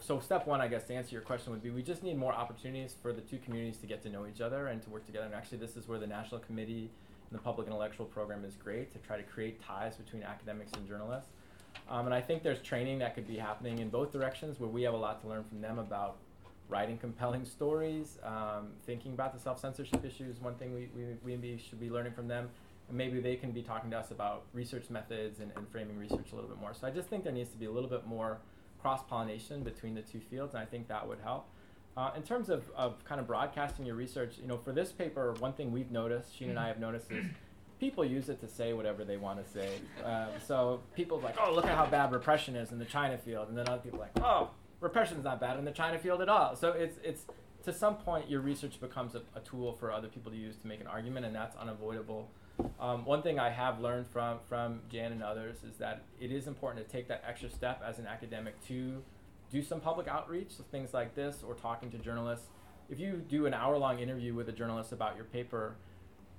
so step one, I guess, to answer your question would be we just need more opportunities for the two communities to get to know each other and to work together. And actually, this is where the National Committee and the Public Intellectual Program is great to try to create ties between academics and journalists. Um, and I think there's training that could be happening in both directions where we have a lot to learn from them about writing compelling *laughs* stories, um, thinking about the self censorship issues. One thing we, we, we should be learning from them. And maybe they can be talking to us about research methods and, and framing research a little bit more. So I just think there needs to be a little bit more cross pollination between the two fields, and I think that would help. Uh, in terms of, of kind of broadcasting your research, you know, for this paper, one thing we've noticed, Sheen and I have noticed, is people use it to say whatever they want to say. Uh, so people like, oh, look at how bad repression is in the China field, and then other people like, oh, repression's not bad in the China field at all. So it's it's to some point your research becomes a, a tool for other people to use to make an argument, and that's unavoidable. Um, one thing I have learned from from Jan and others is that it is important to take that extra step as an academic to do some public outreach, so things like this, or talking to journalists. If you do an hour-long interview with a journalist about your paper,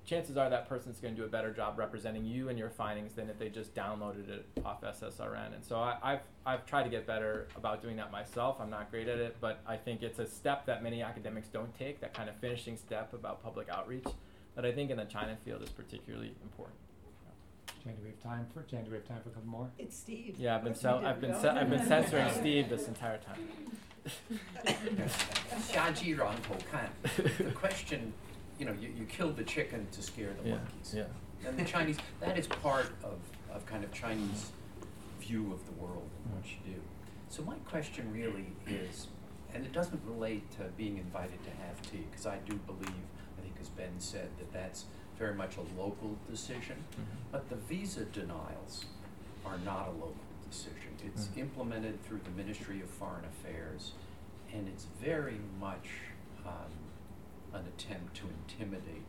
chances are that person's going to do a better job representing you and your findings than if they just downloaded it off SSRN. And so I, I've I've tried to get better about doing that myself. I'm not great at it, but I think it's a step that many academics don't take. That kind of finishing step about public outreach but I think in the China field is particularly important. Do we have time for Do we have time for a couple more? It's Steve. Yeah, I've been so I've been se- I've been censoring *laughs* Steve this entire time. Shaji Ranpo Khan. The question, you know, you, you killed the chicken to scare the yeah, monkeys. Yeah. And the Chinese, that is part of, of kind of Chinese view of the world and what you do. So my question really is, and it doesn't relate to being invited to have tea, because I do believe as Ben said, that that's very much a local decision. Mhm. But the visa denials are not a local decision. It's Mhm. implemented through the Ministry of Foreign Affairs, and it's very much um, an attempt to intimidate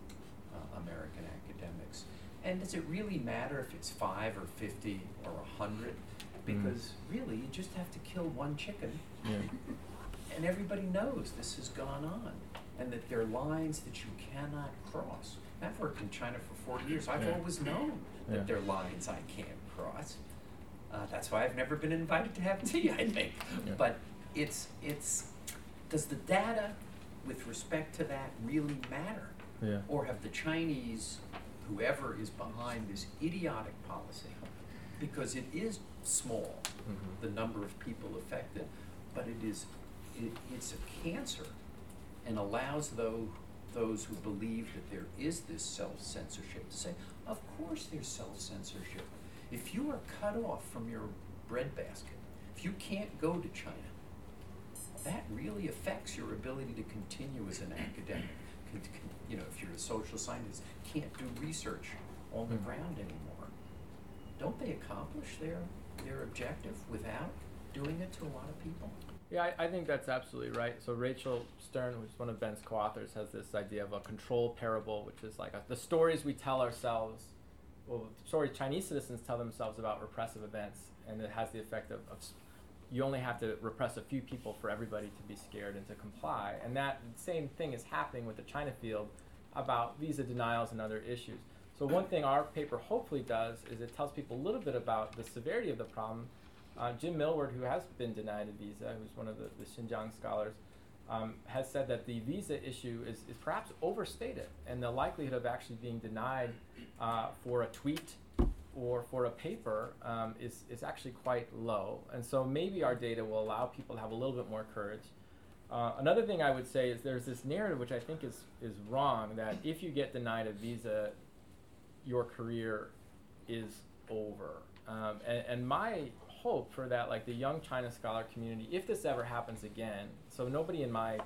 uh, American academics. And does it really matter if it's five or fifty or a hundred? Because really, you just have to kill one chicken, Yeah. *laughs* and everybody knows this has gone on, and that there are lines that you cannot cross. I've worked in China for forty years. I've Yeah. always known Yeah. that there are lines I can't cross. Uh, that's why I've never been invited to have *laughs* tea. I think, Yeah. but it's it's does the data with respect to that really matter? Yeah. Or have the Chinese, whoever is behind this idiotic policy, because it is small, Mhm. the number of people affected, but it is, it, it's a cancer and allows those, those who believe that there is this self-censorship to say, of course there's self-censorship. If you are cut off from your breadbasket, if you can't go to China, that really affects your ability to continue as an academic. You know, if you're a social scientist, can't do research on the Mhm. ground anymore. Don't they accomplish their, their objective without doing it to a lot of people? Yeah, I, I think that's absolutely right. So Rachel Stern, who's one of Ben's co-authors, has this idea of a control parable, which is like a, the stories we tell ourselves. Well, stories Chinese citizens tell themselves about repressive events, and it has the effect of, of you only have to repress a few people for everybody to be scared and to comply. And that same thing is happening with the China field about visa denials and other issues. So one thing our paper hopefully does is it tells people a little bit about the severity of the problem. Uh, Jim Millward, who has been denied a visa, who's one of the, the Xinjiang scholars, um, has said that the visa issue is, is perhaps overstated, and the likelihood of actually being denied uh, for a tweet or for a paper um, is, is actually quite low. And so maybe our data will allow people to have a little bit more courage. Uh, another thing I would say is there's this narrative which I think is, is wrong that if you get denied a visa, your career is over. Um, and, and my hope for that, like the young China scholar community, if this ever happens again, so nobody in my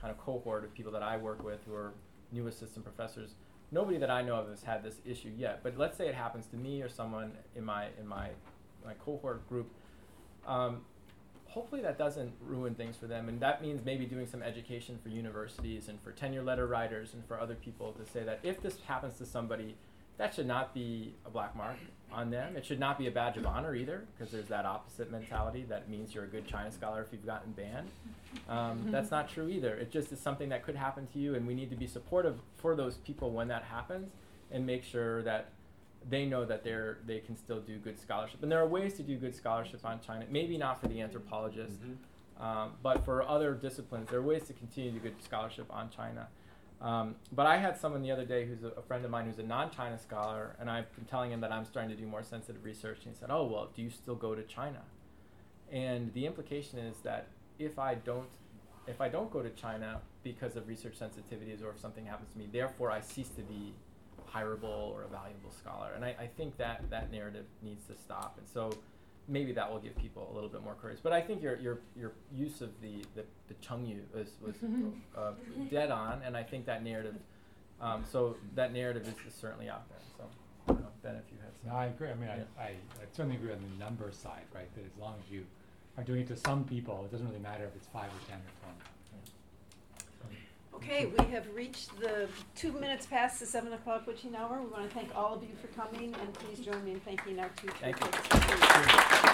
kind of cohort of people that I work with who are new assistant professors, nobody that I know of has had this issue yet. But let's say it happens to me or someone in my in my my cohort group. Um, hopefully that doesn't ruin things for them, and that means maybe doing some education for universities and for tenure letter writers and for other people to say that if this happens to somebody, that should not be a black mark on them. It should not be a badge of honor either, because there's that opposite mentality that means you're a good China scholar if you've gotten banned. Um, that's not true either. It just is something that could happen to you, and we need to be supportive for those people when that happens, and make sure that they know that they're they can still do good scholarship. And there are ways to do good scholarship on China. Maybe not for the anthropologist, um, but for other disciplines, there are ways to continue to do good scholarship on China. Um, but I had someone the other day who's a, a friend of mine who's a non-China scholar, and I've been telling him that I'm starting to do more sensitive research, and he said, "Oh well, do you still go to China?" And the implication is that if I don't, if I don't go to China because of research sensitivities, or if something happens to me, therefore I cease to be hireable or a valuable scholar. And I, I think that that narrative needs to stop. And so maybe that will give people a little bit more courage. But I think your your your use of the the, the Chengyu was was *laughs* uh, dead on, and I think that narrative. Um, so that narrative is, is certainly out there. So I don't know, Ben, if you had some. No, I agree. I mean, Yeah. I, I, I certainly agree on the number side, right? That as long as you are doing it to some people, it doesn't really matter if it's five or ten or twenty. Okay, we have reached the two minutes past the seven o'clock witching hour. We want to thank all of you for coming, and please join me in thanking our two Thank you. speakers.